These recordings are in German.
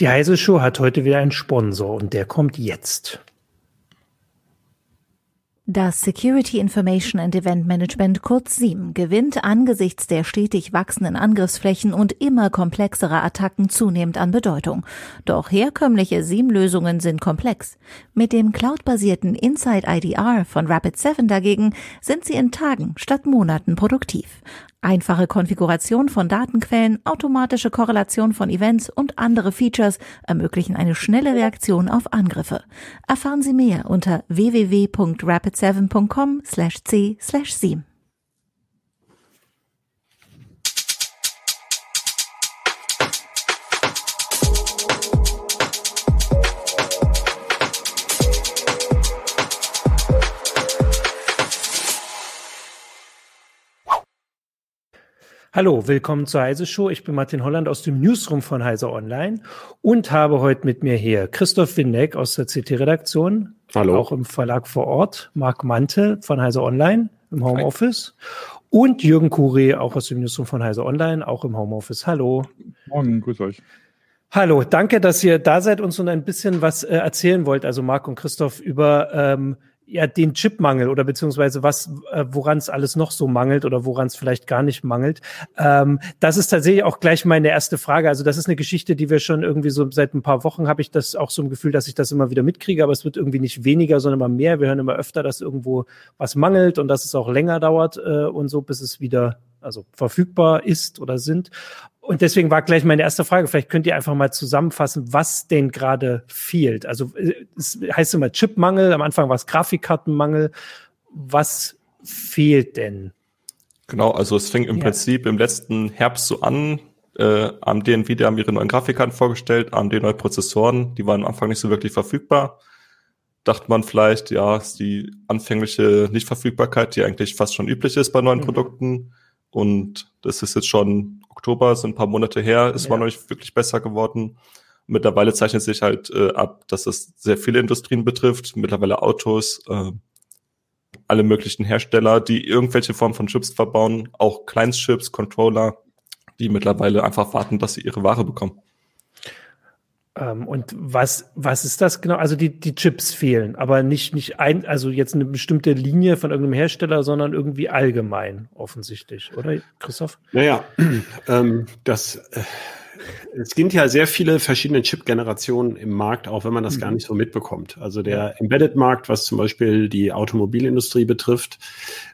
Die Heise Show hat heute wieder einen Sponsor und der kommt jetzt. Das Security Information and Event Management kurz SIEM gewinnt angesichts der stetig wachsenden Angriffsflächen und immer komplexerer Attacken zunehmend an Bedeutung. Doch herkömmliche SIEM-Lösungen sind komplex. Mit dem cloudbasierten Inside IDR von Rapid7 dagegen sind sie in Tagen statt Monaten produktiv. Einfache Konfiguration von Datenquellen, automatische Korrelation von Events und andere Features ermöglichen eine schnelle Reaktion auf Angriffe. Erfahren Sie mehr unter www.rapid7.com/c/7. Hallo, willkommen zur Heise Show. Ich bin Martin Holland aus dem Newsroom von Heise Online und habe heute mit mir hier Christoph Windeck aus der CT-Redaktion. Hallo. Auch im Verlag vor Ort. Marc Mante von Heise Online im Homeoffice. Und Jürgen Kuri, auch aus dem Newsroom von Heise Online, auch im Homeoffice. Hallo. Morgen, grüß euch. Hallo, danke, dass ihr da seid und so ein bisschen was äh, erzählen wollt, also Marc und Christoph, über ähm, ja den Chipmangel oder beziehungsweise was, äh, woran es alles noch so mangelt oder woran es vielleicht gar nicht mangelt. Ähm, das ist tatsächlich auch gleich meine erste Frage. Also das ist eine Geschichte, die wir schon irgendwie so seit ein paar Wochen habe ich das auch so ein Gefühl, dass ich das immer wieder mitkriege, aber es wird irgendwie nicht weniger, sondern immer mehr. Wir hören immer öfter, dass irgendwo was mangelt und dass es auch länger dauert äh, und so, bis es wieder also verfügbar ist oder sind. Und deswegen war gleich meine erste Frage. Vielleicht könnt ihr einfach mal zusammenfassen, was denn gerade fehlt. Also äh, es heißt immer Chipmangel. Am Anfang war es Grafikkartenmangel. Was fehlt denn? Genau, also es fing im ja. Prinzip im letzten Herbst so an. Äh, AMD Nvidia haben ihre neuen Grafikkarten vorgestellt, AMD neue Prozessoren, die waren am Anfang nicht so wirklich verfügbar. Dachte man vielleicht, ja, ist die anfängliche Nichtverfügbarkeit, die eigentlich fast schon üblich ist bei neuen mhm. Produkten. Und das ist jetzt schon Oktober, so ein paar Monate her, ist ja. war noch nicht wirklich besser geworden. Mittlerweile zeichnet sich halt äh, ab, dass es sehr viele Industrien betrifft, mittlerweile Autos, äh, alle möglichen Hersteller, die irgendwelche Form von Chips verbauen, auch Kleinstchips, Controller, die mittlerweile einfach warten, dass sie ihre Ware bekommen. Ähm, und was, was ist das genau? Also die, die Chips fehlen, aber nicht, nicht ein, also jetzt eine bestimmte Linie von irgendeinem Hersteller, sondern irgendwie allgemein offensichtlich, oder Christoph? Naja, ähm, das, äh, es gibt ja sehr viele verschiedene Chip-Generationen im Markt, auch wenn man das mhm. gar nicht so mitbekommt. Also der Embedded-Markt, was zum Beispiel die Automobilindustrie betrifft,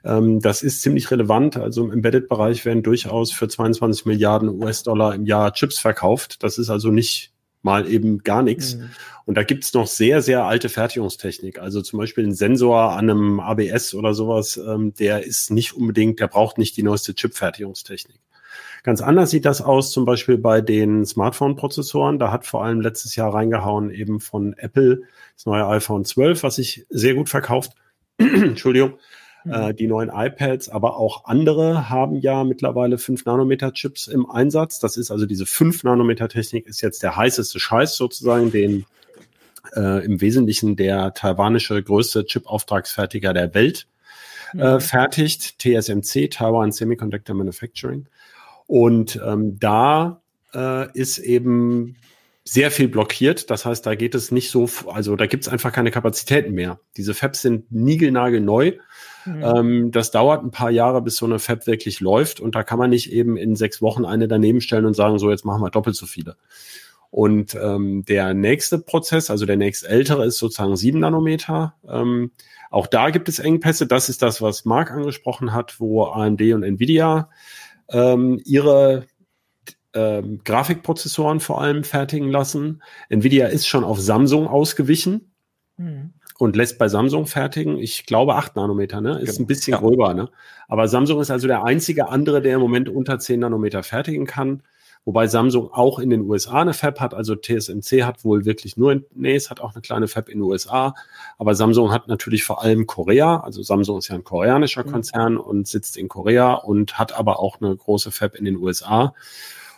ähm, das ist ziemlich relevant. Also im Embedded-Bereich werden durchaus für 22 Milliarden US-Dollar im Jahr Chips verkauft. Das ist also nicht mal eben gar nichts. Mhm. Und da gibt's noch sehr, sehr alte Fertigungstechnik. Also zum Beispiel ein Sensor an einem ABS oder sowas, ähm, der ist nicht unbedingt, der braucht nicht die neueste Chip-Fertigungstechnik. Ganz anders sieht das aus, zum Beispiel bei den Smartphone-Prozessoren. Da hat vor allem letztes Jahr reingehauen eben von Apple das neue iPhone 12, was sich sehr gut verkauft. Entschuldigung. Äh, mhm. die neuen iPads, aber auch andere haben ja mittlerweile 5 Nanometer Chips im Einsatz. Das ist also diese 5 Nanometer Technik ist jetzt der heißeste Scheiß sozusagen, den äh, im Wesentlichen der taiwanische größte Chip-Auftragsfertiger der Welt äh, mhm. fertigt, TSMC, Taiwan Semiconductor Manufacturing. Und ähm, da äh, ist eben sehr viel blockiert. Das heißt, da geht es nicht so, also da gibt es einfach keine Kapazitäten mehr. Diese Fabs sind niegelnagelneu Mhm. Ähm, das dauert ein paar Jahre, bis so eine Fab wirklich läuft. Und da kann man nicht eben in sechs Wochen eine daneben stellen und sagen, so jetzt machen wir doppelt so viele. Und ähm, der nächste Prozess, also der nächst ältere, ist sozusagen sieben Nanometer. Ähm, auch da gibt es Engpässe. Das ist das, was Marc angesprochen hat, wo AMD und Nvidia ähm, ihre ähm, Grafikprozessoren vor allem fertigen lassen. Nvidia ist schon auf Samsung ausgewichen. Mhm und lässt bei Samsung fertigen. Ich glaube acht Nanometer, ne? Ist genau. ein bisschen ja. gröber, ne? Aber Samsung ist also der einzige andere, der im Moment unter zehn Nanometer fertigen kann. Wobei Samsung auch in den USA eine Fab hat, also TSMC hat wohl wirklich nur, in, nee, es hat auch eine kleine Fab in den USA, aber Samsung hat natürlich vor allem Korea, also Samsung ist ja ein koreanischer mhm. Konzern und sitzt in Korea und hat aber auch eine große Fab in den USA.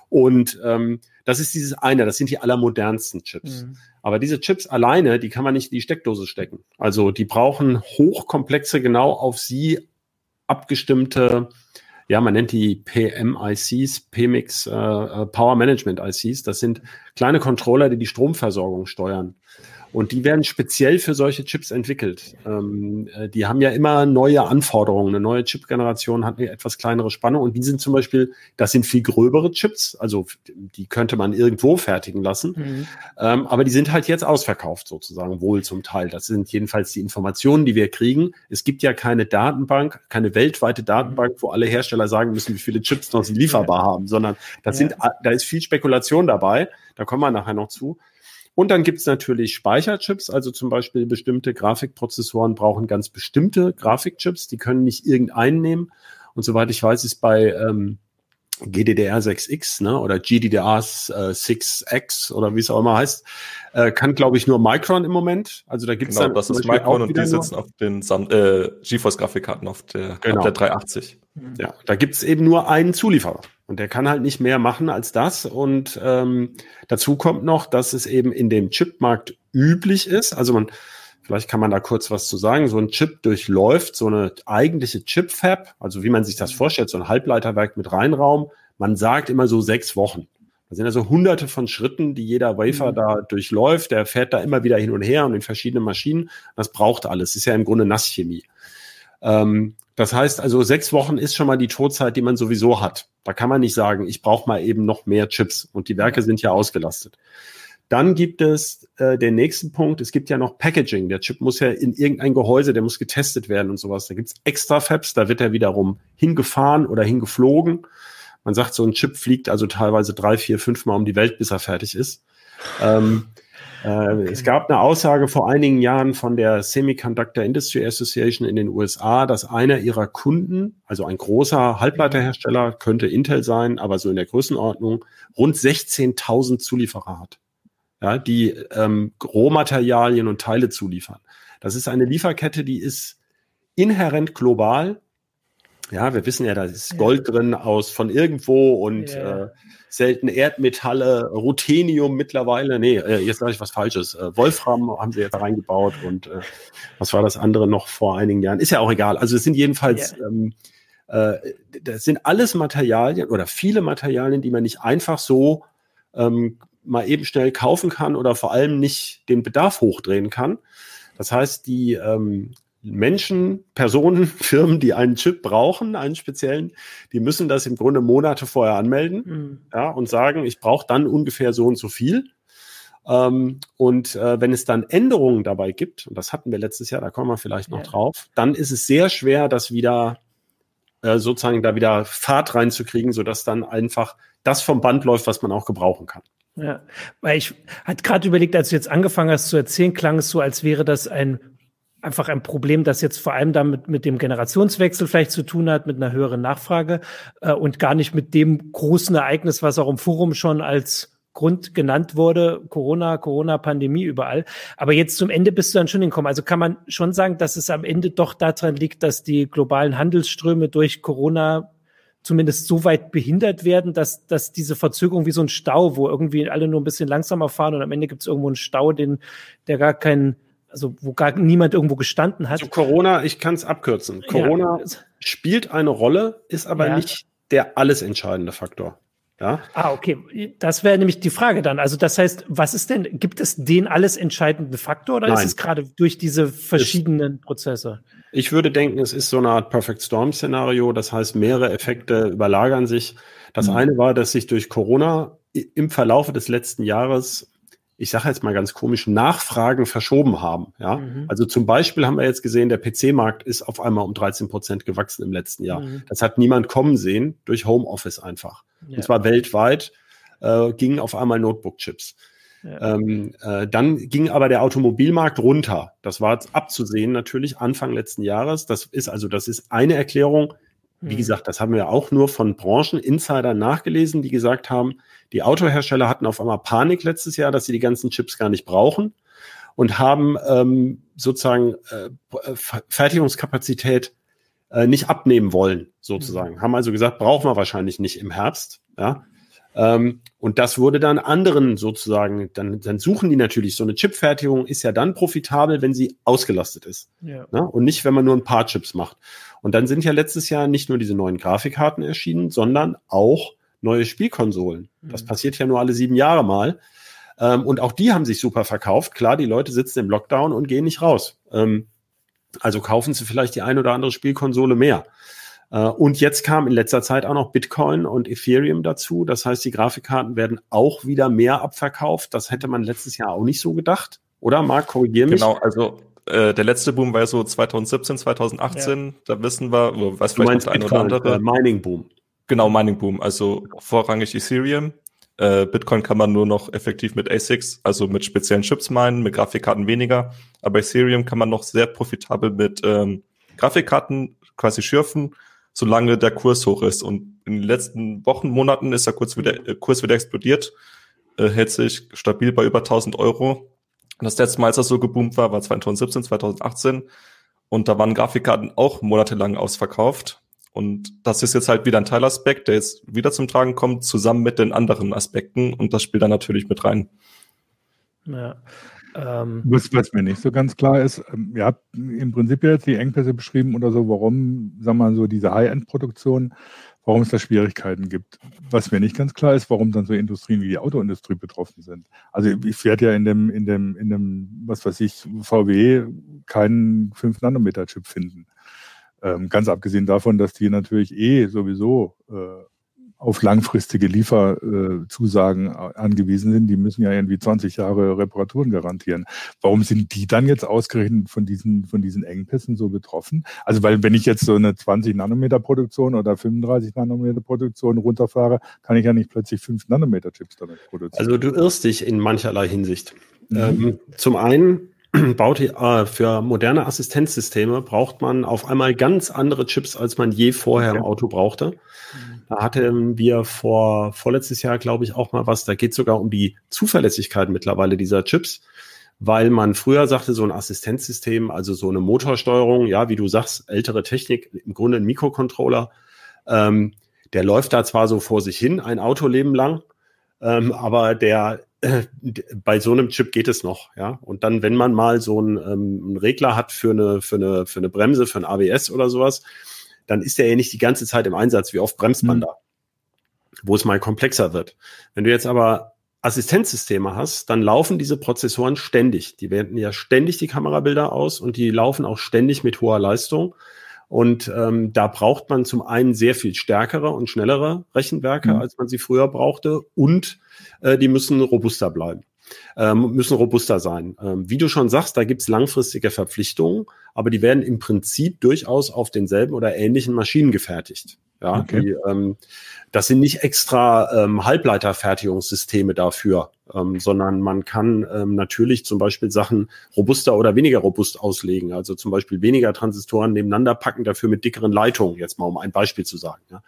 Und ähm, das ist dieses eine, das sind die allermodernsten Chips. Mhm. Aber diese Chips alleine, die kann man nicht in die Steckdose stecken. Also die brauchen hochkomplexe, genau auf sie abgestimmte ja, man nennt die PMICs, PMIX äh, äh, Power Management ICs. Das sind kleine Controller, die die Stromversorgung steuern. Und die werden speziell für solche Chips entwickelt. Ähm, äh, die haben ja immer neue Anforderungen. Eine neue Chip-Generation hat eine etwas kleinere Spannung. Und die sind zum Beispiel, das sind viel gröbere Chips. Also die könnte man irgendwo fertigen lassen. Mhm. Ähm, aber die sind halt jetzt ausverkauft sozusagen, wohl zum Teil. Das sind jedenfalls die Informationen, die wir kriegen. Es gibt ja keine Datenbank, keine weltweite Datenbank, wo alle Hersteller sagen müssen, wie viele Chips noch sie lieferbar ja. haben, sondern das ja. sind, da ist viel Spekulation dabei. Da kommen wir nachher noch zu. Und dann gibt es natürlich Speicherchips, also zum Beispiel bestimmte Grafikprozessoren brauchen ganz bestimmte Grafikchips, die können nicht irgendeinen nehmen. Und soweit ich weiß, ist bei ähm, GDDR6X ne, oder GDDR6X oder wie es auch immer heißt, äh, kann, glaube ich, nur Micron im Moment. Also da gibt es genau, das ist Micron und die sitzen auf den Sam äh, GeForce-Grafikkarten auf der, genau. auf der 380. Ja, da gibt es eben nur einen Zulieferer. Und der kann halt nicht mehr machen als das. Und ähm, dazu kommt noch, dass es eben in dem Chipmarkt üblich ist. Also man, vielleicht kann man da kurz was zu sagen. So ein Chip durchläuft so eine eigentliche Chip-Fab, also wie man sich das vorstellt, so ein Halbleiterwerk mit Reinraum. Man sagt immer so sechs Wochen. Das sind also hunderte von Schritten, die jeder Wafer mhm. da durchläuft. Der fährt da immer wieder hin und her und in verschiedenen Maschinen. Das braucht alles. Das ist ja im Grunde Nasschemie. Ähm, das heißt also, sechs Wochen ist schon mal die Todzeit, die man sowieso hat. Da kann man nicht sagen, ich brauche mal eben noch mehr Chips und die Werke sind ja ausgelastet. Dann gibt es äh, den nächsten Punkt, es gibt ja noch Packaging. Der Chip muss ja in irgendein Gehäuse, der muss getestet werden und sowas. Da gibt's extra Fabs, da wird er wiederum hingefahren oder hingeflogen. Man sagt, so ein Chip fliegt also teilweise drei, vier, fünf Mal um die Welt, bis er fertig ist. Ähm, äh, okay. Es gab eine Aussage vor einigen Jahren von der Semiconductor Industry Association in den USA, dass einer ihrer Kunden, also ein großer Halbleiterhersteller, könnte Intel sein, aber so in der Größenordnung, rund 16.000 Zulieferer hat, ja, die ähm, Rohmaterialien und Teile zuliefern. Das ist eine Lieferkette, die ist inhärent global. Ja, wir wissen ja, da ist Gold drin aus von irgendwo und ja. äh, seltene Erdmetalle, Ruthenium mittlerweile, nee, äh, jetzt sage ich was Falsches. Äh, Wolfram haben sie jetzt reingebaut und äh, was war das andere noch vor einigen Jahren? Ist ja auch egal. Also es sind jedenfalls, yeah. ähm, äh, das sind alles Materialien oder viele Materialien, die man nicht einfach so ähm, mal eben schnell kaufen kann oder vor allem nicht den Bedarf hochdrehen kann. Das heißt, die ähm, Menschen, Personen, Firmen, die einen Chip brauchen, einen speziellen, die müssen das im Grunde Monate vorher anmelden mhm. ja, und sagen, ich brauche dann ungefähr so und so viel. Ähm, und äh, wenn es dann Änderungen dabei gibt, und das hatten wir letztes Jahr, da kommen wir vielleicht noch ja. drauf, dann ist es sehr schwer, das wieder äh, sozusagen da wieder Fahrt reinzukriegen, sodass dann einfach das vom Band läuft, was man auch gebrauchen kann. Ja, weil ich hatte gerade überlegt, als du jetzt angefangen hast zu erzählen, klang es so, als wäre das ein einfach ein Problem, das jetzt vor allem damit mit dem Generationswechsel vielleicht zu tun hat, mit einer höheren Nachfrage äh, und gar nicht mit dem großen Ereignis, was auch im Forum schon als Grund genannt wurde, Corona, Corona-Pandemie überall. Aber jetzt zum Ende bist du dann schon hinkommen. Also kann man schon sagen, dass es am Ende doch daran liegt, dass die globalen Handelsströme durch Corona zumindest so weit behindert werden, dass, dass diese Verzögerung wie so ein Stau, wo irgendwie alle nur ein bisschen langsamer fahren und am Ende gibt es irgendwo einen Stau, den, der gar keinen also wo gar niemand irgendwo gestanden hat. Also Corona, ich kann es abkürzen. Corona ja. spielt eine Rolle, ist aber ja. nicht der alles entscheidende Faktor. Ja. Ah, okay. Das wäre nämlich die Frage dann. Also das heißt, was ist denn, gibt es den alles entscheidenden Faktor oder Nein. ist es gerade durch diese verschiedenen ist, Prozesse? Ich würde denken, es ist so eine Art Perfect Storm Szenario. Das heißt, mehrere Effekte überlagern sich. Das mhm. eine war, dass sich durch Corona im Verlaufe des letzten Jahres ich sage jetzt mal ganz komisch, Nachfragen verschoben haben. Ja? Mhm. Also zum Beispiel haben wir jetzt gesehen, der PC-Markt ist auf einmal um 13 Prozent gewachsen im letzten Jahr. Mhm. Das hat niemand kommen sehen durch Homeoffice einfach. Ja. Und zwar weltweit äh, gingen auf einmal Notebook-Chips. Ja. Ähm, äh, dann ging aber der Automobilmarkt runter. Das war abzusehen natürlich Anfang letzten Jahres. Das ist also, das ist eine Erklärung. Wie mhm. gesagt, das haben wir auch nur von Brancheninsidern nachgelesen, die gesagt haben, die Autohersteller hatten auf einmal Panik letztes Jahr, dass sie die ganzen Chips gar nicht brauchen und haben ähm, sozusagen äh, Fertigungskapazität äh, nicht abnehmen wollen, sozusagen. Mhm. Haben also gesagt, brauchen wir wahrscheinlich nicht im Herbst. Ja? Ähm, und das wurde dann anderen sozusagen, dann, dann suchen die natürlich, so eine Chipfertigung ist ja dann profitabel, wenn sie ausgelastet ist. Ja. Ne? Und nicht, wenn man nur ein paar Chips macht. Und dann sind ja letztes Jahr nicht nur diese neuen Grafikkarten erschienen, sondern auch neue Spielkonsolen. Mhm. Das passiert ja nur alle sieben Jahre mal. Ähm, und auch die haben sich super verkauft. Klar, die Leute sitzen im Lockdown und gehen nicht raus. Ähm, also kaufen sie vielleicht die ein oder andere Spielkonsole mehr. Äh, und jetzt kam in letzter Zeit auch noch Bitcoin und Ethereum dazu. Das heißt, die Grafikkarten werden auch wieder mehr abverkauft. Das hätte man letztes Jahr auch nicht so gedacht. Oder Marc, korrigier mich. Genau, also äh, der letzte Boom war ja so 2017, 2018. Ja. Da wissen wir, was vielleicht noch der eine oder andere. Äh, Mining Boom. Genau, Mining Boom. Also vorrangig Ethereum. Äh, Bitcoin kann man nur noch effektiv mit ASICs, also mit speziellen Chips meinen, mit Grafikkarten weniger. Aber Ethereum kann man noch sehr profitabel mit ähm, Grafikkarten quasi schürfen solange der Kurs hoch ist. Und in den letzten Wochen, Monaten ist der Kurs wieder, äh, Kurs wieder explodiert, äh, hält sich stabil bei über 1000 Euro. Und das letzte Mal, als das so geboomt war, war 2017, 2018. Und da waren Grafikkarten auch monatelang ausverkauft. Und das ist jetzt halt wieder ein Teilaspekt, der jetzt wieder zum Tragen kommt, zusammen mit den anderen Aspekten. Und das spielt dann natürlich mit rein. Ja. Ähm, was, was, mir nicht so ganz klar ist, ähm, ihr habt im Prinzip jetzt die Engpässe beschrieben oder so, warum, sagen wir mal so, diese High-End-Produktion, warum es da Schwierigkeiten gibt. Was mir nicht ganz klar ist, warum dann so Industrien wie die Autoindustrie betroffen sind. Also ich werde ja in dem, in dem, in dem, was weiß ich, VW keinen 5-Nanometer-Chip finden. Ähm, ganz abgesehen davon, dass die natürlich eh sowieso äh, auf langfristige Lieferzusagen äh, angewiesen sind. Die müssen ja irgendwie 20 Jahre Reparaturen garantieren. Warum sind die dann jetzt ausgerechnet von diesen, von diesen Engpässen so betroffen? Also, weil wenn ich jetzt so eine 20 Nanometer Produktion oder 35 Nanometer Produktion runterfahre, kann ich ja nicht plötzlich 5 Nanometer Chips damit produzieren. Also, du irrst dich in mancherlei Hinsicht. Mhm. Ähm, zum einen baut, äh, für moderne Assistenzsysteme braucht man auf einmal ganz andere Chips, als man je vorher im Auto brauchte. Da hatten wir vor vorletztes Jahr, glaube ich, auch mal was. Da geht sogar um die Zuverlässigkeit mittlerweile dieser Chips, weil man früher sagte, so ein Assistenzsystem, also so eine Motorsteuerung, ja, wie du sagst, ältere Technik, im Grunde ein Mikrocontroller, ähm, der läuft da zwar so vor sich hin, ein Autoleben lang, ähm, aber der äh, bei so einem Chip geht es noch, ja. Und dann, wenn man mal so einen, ähm, einen Regler hat für eine, für eine, für eine Bremse, für ein ABS oder sowas, dann ist er ja nicht die ganze Zeit im Einsatz. Wie oft bremst man mhm. da? Wo es mal komplexer wird. Wenn du jetzt aber Assistenzsysteme hast, dann laufen diese Prozessoren ständig. Die werten ja ständig die Kamerabilder aus und die laufen auch ständig mit hoher Leistung. Und ähm, da braucht man zum einen sehr viel stärkere und schnellere Rechenwerke, mhm. als man sie früher brauchte. Und äh, die müssen robuster bleiben ähm, müssen robuster sein. Ähm, wie du schon sagst, da gibt's langfristige Verpflichtungen, aber die werden im Prinzip durchaus auf denselben oder ähnlichen Maschinen gefertigt. Ja, okay. die, ähm, das sind nicht extra ähm, Halbleiterfertigungssysteme dafür, ähm, sondern man kann ähm, natürlich zum Beispiel Sachen robuster oder weniger robust auslegen. Also zum Beispiel weniger Transistoren nebeneinander packen, dafür mit dickeren Leitungen, jetzt mal um ein Beispiel zu sagen. Ja.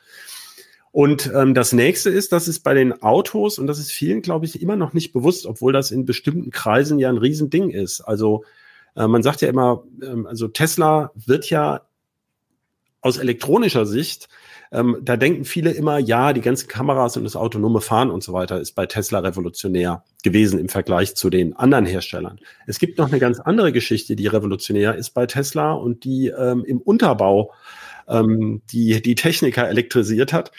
Und ähm, das nächste ist, dass es bei den Autos, und das ist vielen, glaube ich, immer noch nicht bewusst, obwohl das in bestimmten Kreisen ja ein Riesending ist. Also äh, man sagt ja immer, ähm, also Tesla wird ja aus elektronischer Sicht, ähm, da denken viele immer, ja, die ganzen Kameras und das autonome Fahren und so weiter ist bei Tesla revolutionär gewesen im Vergleich zu den anderen Herstellern. Es gibt noch eine ganz andere Geschichte, die revolutionär ist bei Tesla und die ähm, im Unterbau ähm, die, die Techniker elektrisiert hat.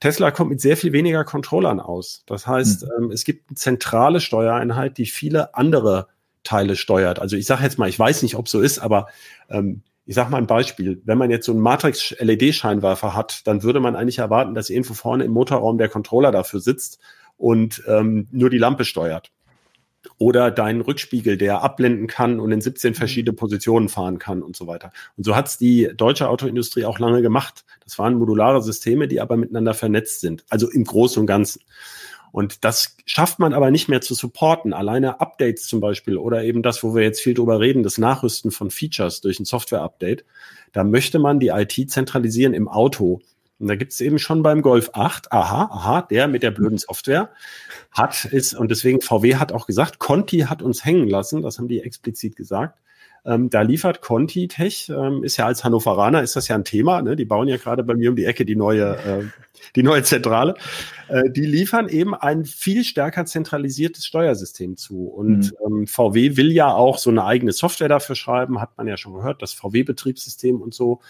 Tesla kommt mit sehr viel weniger Controllern aus. Das heißt, mhm. ähm, es gibt eine zentrale Steuereinheit, die viele andere Teile steuert. Also ich sage jetzt mal, ich weiß nicht, ob so ist, aber ähm, ich sage mal ein Beispiel. Wenn man jetzt so einen Matrix-LED-Scheinwerfer hat, dann würde man eigentlich erwarten, dass irgendwo vorne im Motorraum der Controller dafür sitzt und ähm, nur die Lampe steuert oder deinen Rückspiegel, der abblenden kann und in 17 mhm. verschiedene Positionen fahren kann und so weiter. Und so hat's die deutsche Autoindustrie auch lange gemacht. Das waren modulare Systeme, die aber miteinander vernetzt sind, also im Großen und Ganzen. Und das schafft man aber nicht mehr zu supporten. Alleine Updates zum Beispiel oder eben das, wo wir jetzt viel drüber reden, das Nachrüsten von Features durch ein Software-Update. Da möchte man die IT zentralisieren im Auto. Und da gibt es eben schon beim Golf 8, aha, aha, der mit der blöden Software hat ist, und deswegen VW hat auch gesagt, Conti hat uns hängen lassen, das haben die explizit gesagt. Ähm, da liefert Conti Tech, ähm, ist ja als Hannoveraner, ist das ja ein Thema. Ne? Die bauen ja gerade bei mir um die Ecke die neue, äh, die neue Zentrale. Äh, die liefern eben ein viel stärker zentralisiertes Steuersystem zu. Und mhm. ähm, VW will ja auch so eine eigene Software dafür schreiben, hat man ja schon gehört, das VW-Betriebssystem und so.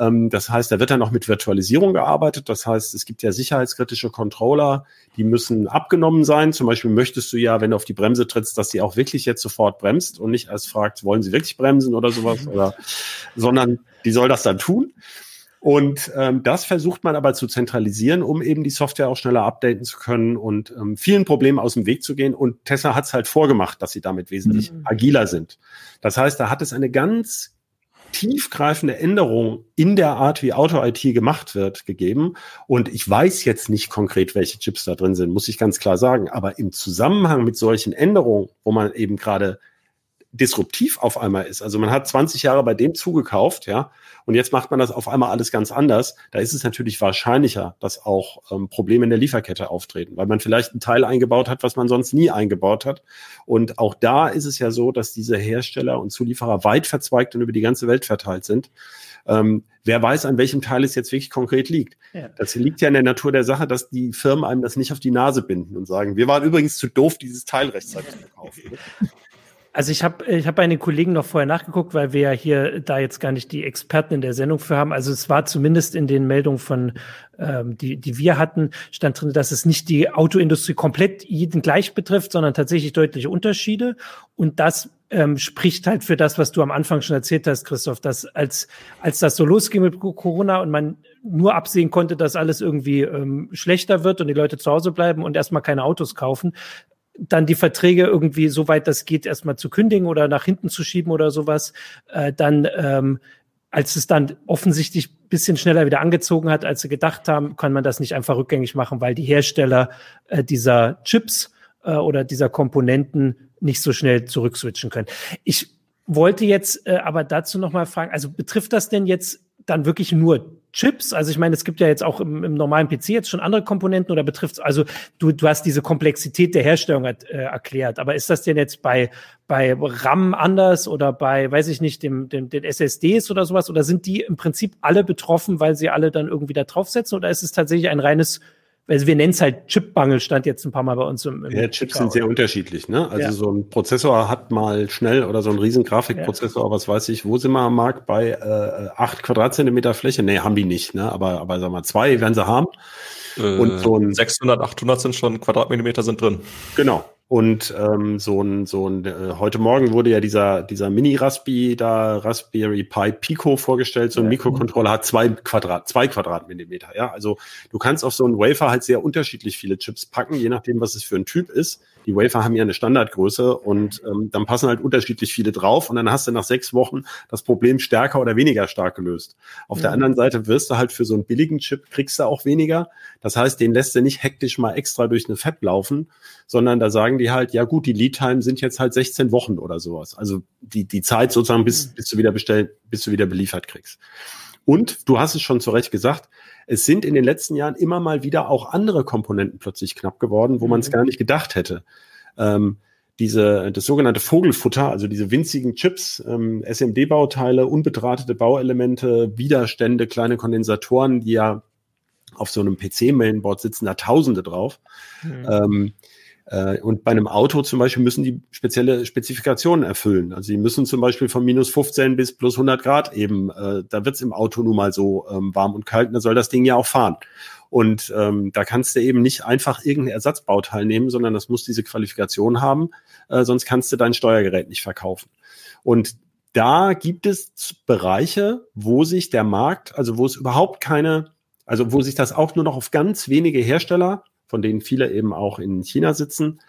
Ähm, das heißt, da wird dann noch mit Virtualisierung gearbeitet. Das heißt, es gibt ja sicherheitskritische Controller, die müssen abgenommen sein. Zum Beispiel möchtest du ja, wenn du auf die Bremse trittst, dass sie auch wirklich jetzt sofort bremst und nicht erst fragt, wollen sie wirklich bremsen oder sowas, oder, sondern die soll das dann tun. Und ähm, das versucht man aber zu zentralisieren, um eben die Software auch schneller updaten zu können und ähm, vielen Problemen aus dem Weg zu gehen. Und Tesla hat es halt vorgemacht, dass sie damit wesentlich mhm. agiler sind. Das heißt, da hat es eine ganz tiefgreifende Änderung in der Art, wie Auto-IT gemacht wird, gegeben. Und ich weiß jetzt nicht konkret, welche Chips da drin sind, muss ich ganz klar sagen. Aber im Zusammenhang mit solchen Änderungen, wo man eben gerade disruptiv auf einmal ist. Also man hat 20 Jahre bei dem zugekauft, ja, und jetzt macht man das auf einmal alles ganz anders. Da ist es natürlich wahrscheinlicher, dass auch ähm, Probleme in der Lieferkette auftreten, weil man vielleicht ein Teil eingebaut hat, was man sonst nie eingebaut hat. Und auch da ist es ja so, dass diese Hersteller und Zulieferer weit verzweigt und über die ganze Welt verteilt sind. Ähm, wer weiß, an welchem Teil es jetzt wirklich konkret liegt. Ja. Das liegt ja in der Natur der Sache, dass die Firmen einem das nicht auf die Nase binden und sagen, wir waren übrigens zu doof, dieses Teil rechtzeitig zu kaufen. Also ich habe ich hab bei den Kollegen noch vorher nachgeguckt, weil wir ja hier da jetzt gar nicht die Experten in der Sendung für haben. Also es war zumindest in den Meldungen von, ähm, die, die wir hatten, stand drin, dass es nicht die Autoindustrie komplett jeden gleich betrifft, sondern tatsächlich deutliche Unterschiede. Und das ähm, spricht halt für das, was du am Anfang schon erzählt hast, Christoph, dass als, als das so losging mit Corona und man nur absehen konnte, dass alles irgendwie ähm, schlechter wird und die Leute zu Hause bleiben und erstmal keine Autos kaufen, dann die Verträge irgendwie, soweit das geht, erstmal zu kündigen oder nach hinten zu schieben oder sowas, äh, dann ähm, als es dann offensichtlich bisschen schneller wieder angezogen hat, als sie gedacht haben, kann man das nicht einfach rückgängig machen, weil die Hersteller äh, dieser Chips äh, oder dieser Komponenten nicht so schnell zurückswitchen können. Ich wollte jetzt äh, aber dazu noch mal fragen, also betrifft das denn jetzt dann wirklich nur Chips? Also ich meine, es gibt ja jetzt auch im, im normalen PC jetzt schon andere Komponenten oder betrifft also du, du hast diese Komplexität der Herstellung äh, erklärt, aber ist das denn jetzt bei, bei RAM anders oder bei, weiß ich nicht, dem, dem, den SSDs oder sowas oder sind die im Prinzip alle betroffen, weil sie alle dann irgendwie da draufsetzen oder ist es tatsächlich ein reines also wir nennen es halt Chipmangel, stand jetzt ein paar Mal bei uns im, im Ja, Chips sind sehr unterschiedlich, ne? Also ja. so ein Prozessor hat mal schnell oder so ein riesen Grafikprozessor, ja. was weiß ich, wo sind wir am Markt bei äh, 8 Quadratzentimeter Fläche? Nee, haben die nicht, ne? Aber, aber sag mal, zwei werden sie haben. Äh, und so ein 600, 800 sind schon Quadratmillimeter sind drin. Genau. Und ähm, so ein, so ein äh, heute Morgen wurde ja dieser, dieser Mini-Raspi da, Raspberry Pi Pico vorgestellt. So ein. Mikrocontroller hat zwei Quadrat, zwei Quadratmillimeter. Ja, also du kannst auf so einen Wafer halt sehr unterschiedlich viele Chips packen, je nachdem, was es für ein Typ ist. Die Wafer haben ja eine Standardgröße und ähm, dann passen halt unterschiedlich viele drauf und dann hast du nach sechs Wochen das Problem stärker oder weniger stark gelöst. Auf ja. der anderen Seite wirst du halt für so einen billigen Chip kriegst du auch weniger. Das heißt, den lässt du nicht hektisch mal extra durch eine Fab laufen, sondern da sagen die halt, ja gut, die Lead Time sind jetzt halt 16 Wochen oder sowas. Also die, die Zeit sozusagen, bis, mhm. bis du wieder bestellt, bis du wieder beliefert kriegst. Und du hast es schon zu Recht gesagt, es sind in den letzten Jahren immer mal wieder auch andere Komponenten plötzlich knapp geworden, wo man es mhm. gar nicht gedacht hätte. Ähm, diese, das sogenannte Vogelfutter, also diese winzigen Chips, ähm, SMD-Bauteile, unbedrahtete Bauelemente, Widerstände, kleine Kondensatoren, die ja auf so einem PC-Mainboard sitzen, da Tausende drauf. Mhm. Ähm, äh, und bei einem Auto zum Beispiel müssen die spezielle Spezifikationen erfüllen. Also sie müssen zum Beispiel von minus 15 bis plus 100 Grad eben, äh, da wird's im Auto nun mal so ähm, warm und kalt, da soll das Ding ja auch fahren. Und ähm, da kannst du eben nicht einfach irgendein Ersatzbauteil nehmen, sondern das muss diese Qualifikation haben, äh, sonst kannst du dein Steuergerät nicht verkaufen. Und da gibt es Bereiche, wo sich der Markt, also wo es überhaupt keine, also wo sich das auch nur noch auf ganz wenige Hersteller von denen viele eben auch in China sitzen,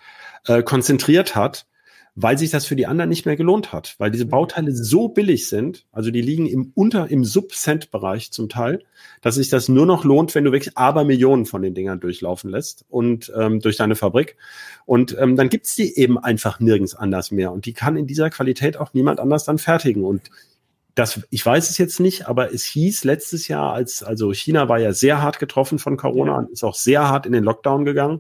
äh, konzentriert hat, weil sich das für die anderen nicht mehr gelohnt hat, weil diese mhm. Bauteile so billig sind, also die liegen im unter im Sub-Cent-Bereich zum Teil, dass sich das nur noch lohnt, wenn du wirklich aber Millionen von den Dingern durchlaufen lässt und ähm, durch deine Fabrik. Und ähm, dann gibt's die eben einfach nirgends anders mehr. Und die kann in dieser Qualität auch niemand anders dann fertigen. Und das, ich weiß es jetzt nicht, aber es hieß letztes Jahr, als, also China war ja sehr hart getroffen von Corona und ist auch sehr hart in den Lockdown gegangen.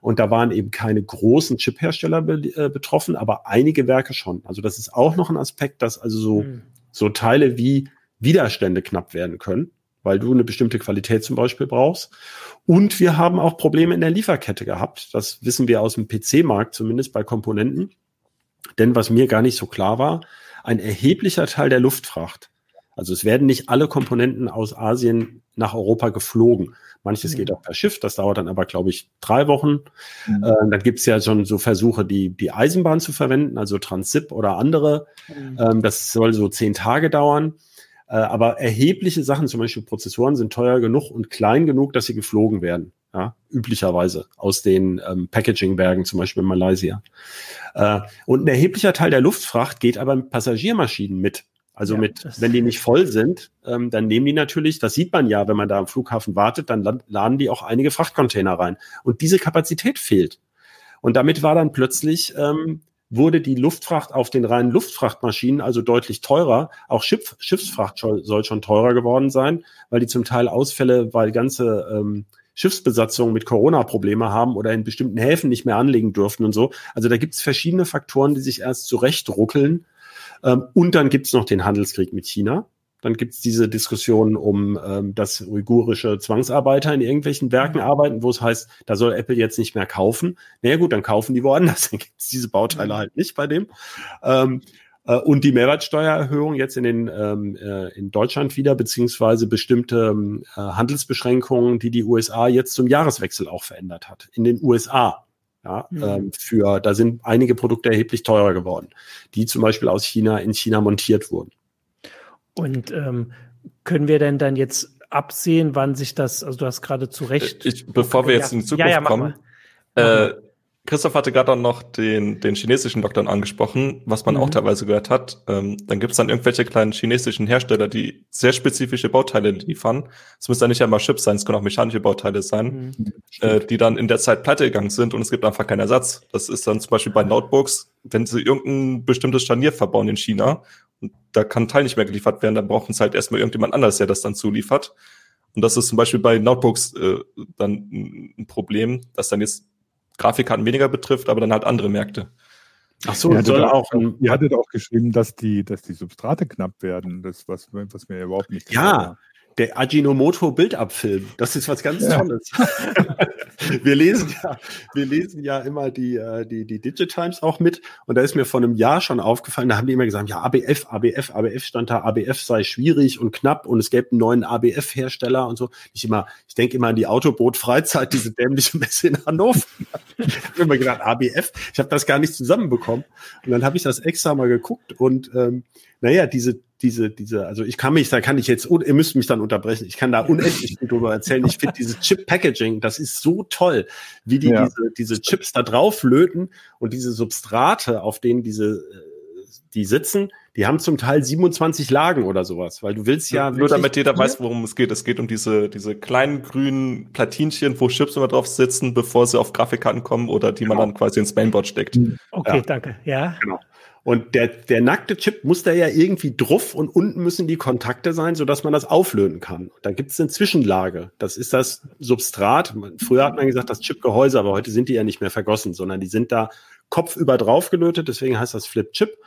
Und da waren eben keine großen Chip-Hersteller be äh, betroffen, aber einige Werke schon. Also das ist auch noch ein Aspekt, dass also so, mhm. so Teile wie Widerstände knapp werden können, weil du eine bestimmte Qualität zum Beispiel brauchst. Und wir haben auch Probleme in der Lieferkette gehabt. Das wissen wir aus dem PC-Markt, zumindest bei Komponenten. Denn was mir gar nicht so klar war, ein erheblicher Teil der Luftfracht, also es werden nicht alle Komponenten aus Asien nach Europa geflogen. Manches mhm. geht auch per Schiff, das dauert dann aber, glaube ich, drei Wochen. Mhm. Äh, dann gibt es ja schon so Versuche, die, die Eisenbahn zu verwenden, also Transip oder andere. Mhm. Ähm, das soll so zehn Tage dauern. Äh, aber erhebliche Sachen, zum Beispiel Prozessoren, sind teuer genug und klein genug, dass sie geflogen werden. Ja, üblicherweise aus den ähm, Packaging-Bergen, zum Beispiel in Malaysia. Äh, und ein erheblicher Teil der Luftfracht geht aber mit Passagiermaschinen mit. Also ja, mit, wenn die nicht voll sind, ähm, dann nehmen die natürlich, das sieht man ja, wenn man da am Flughafen wartet, dann laden die auch einige Frachtcontainer rein. Und diese Kapazität fehlt. Und damit war dann plötzlich ähm, wurde die Luftfracht auf den reinen Luftfrachtmaschinen also deutlich teurer. Auch Schiff, Schiffsfracht soll schon teurer geworden sein, weil die zum Teil Ausfälle, weil ganze ähm, Schiffsbesatzungen mit Corona-Probleme haben oder in bestimmten Häfen nicht mehr anlegen dürfen und so. Also da gibt es verschiedene Faktoren, die sich erst zurechtruckeln. Ähm, und dann gibt es noch den Handelskrieg mit China. Dann gibt es diese Diskussion um ähm, dass uigurische Zwangsarbeiter in irgendwelchen Werken mhm. arbeiten, wo es heißt, da soll Apple jetzt nicht mehr kaufen. Naja gut, dann kaufen die woanders. Dann gibt es diese Bauteile mhm. halt nicht bei dem. Ähm, äh, und die Mehrwertsteuererhöhung jetzt in, den, ähm, äh, in Deutschland wieder, beziehungsweise bestimmte ähm, äh, Handelsbeschränkungen, die die USA jetzt zum Jahreswechsel auch verändert hat. In den USA. Ja, mhm. ähm, für, da sind einige Produkte erheblich teurer geworden, die zum Beispiel aus China in China montiert wurden. Und ähm, können wir denn dann jetzt absehen, wann sich das, also du hast gerade zu Recht. Ich, bevor wir jetzt in die Zukunft ja, ja, kommen, äh, Christoph hatte gerade noch den, den chinesischen Lockdown angesprochen, was man mhm. auch teilweise gehört hat. Ähm, dann gibt es dann irgendwelche kleinen chinesischen Hersteller, die sehr spezifische Bauteile liefern. Es müssen ja nicht einmal Chips sein, es können auch mechanische Bauteile sein, mhm. äh, die dann in der Zeit pleite gegangen sind und es gibt einfach keinen Ersatz. Das ist dann zum Beispiel bei Notebooks, wenn sie irgendein bestimmtes Scharnier verbauen in China und da kann ein Teil nicht mehr geliefert werden, dann brauchen es halt erstmal irgendjemand anders, der das dann zuliefert. Und das ist zum Beispiel bei Notebooks äh, dann ein Problem, dass dann jetzt Grafikkarten weniger betrifft, aber dann halt andere Märkte. Ach so, ihr soll auch, ihr hattet auch geschrieben, dass die, dass die Substrate knapp werden, das, was, was mir überhaupt nicht Ja, der Ajinomoto Bildabfilm. Das ist was ganz ja. Tolles. wir lesen ja, wir lesen ja immer die, äh, die, die Digitimes auch mit. Und da ist mir vor einem Jahr schon aufgefallen, da haben die immer gesagt, ja, ABF, ABF, ABF stand da, ABF sei schwierig und knapp und es gäbe einen neuen ABF-Hersteller und so. Ich immer, ich denke immer an die Autoboot Freizeit, diese dämliche Messe in Hannover. ich habe immer gedacht, ABF, ich habe das gar nicht zusammenbekommen. Und dann habe ich das extra mal geguckt und ähm, naja, diese diese, diese, also ich kann mich, da kann ich jetzt, ihr müsst mich dann unterbrechen, ich kann da unendlich viel drüber erzählen. Ich finde dieses Chip-Packaging, das ist so toll, wie die ja. diese, diese Chips da drauf löten und diese Substrate, auf denen diese, äh, die sitzen, die haben zum Teil 27 Lagen oder sowas, weil du willst ja. Nur damit jeder weiß, worum es geht. Es geht um diese, diese kleinen grünen Platinchen, wo Chips immer drauf sitzen, bevor sie auf Grafikkarten kommen oder die genau. man dann quasi ins Mainboard steckt. Okay, ja. danke. Ja. Genau. Und der, der nackte Chip muss da ja irgendwie druff und unten müssen die Kontakte sein, sodass man das auflöten kann. Da gibt es eine Zwischenlage. Das ist das Substrat. Früher hat man gesagt, das Chipgehäuse, aber heute sind die ja nicht mehr vergossen, sondern die sind da kopfüber drauf gelötet. Deswegen heißt das Flip Chip.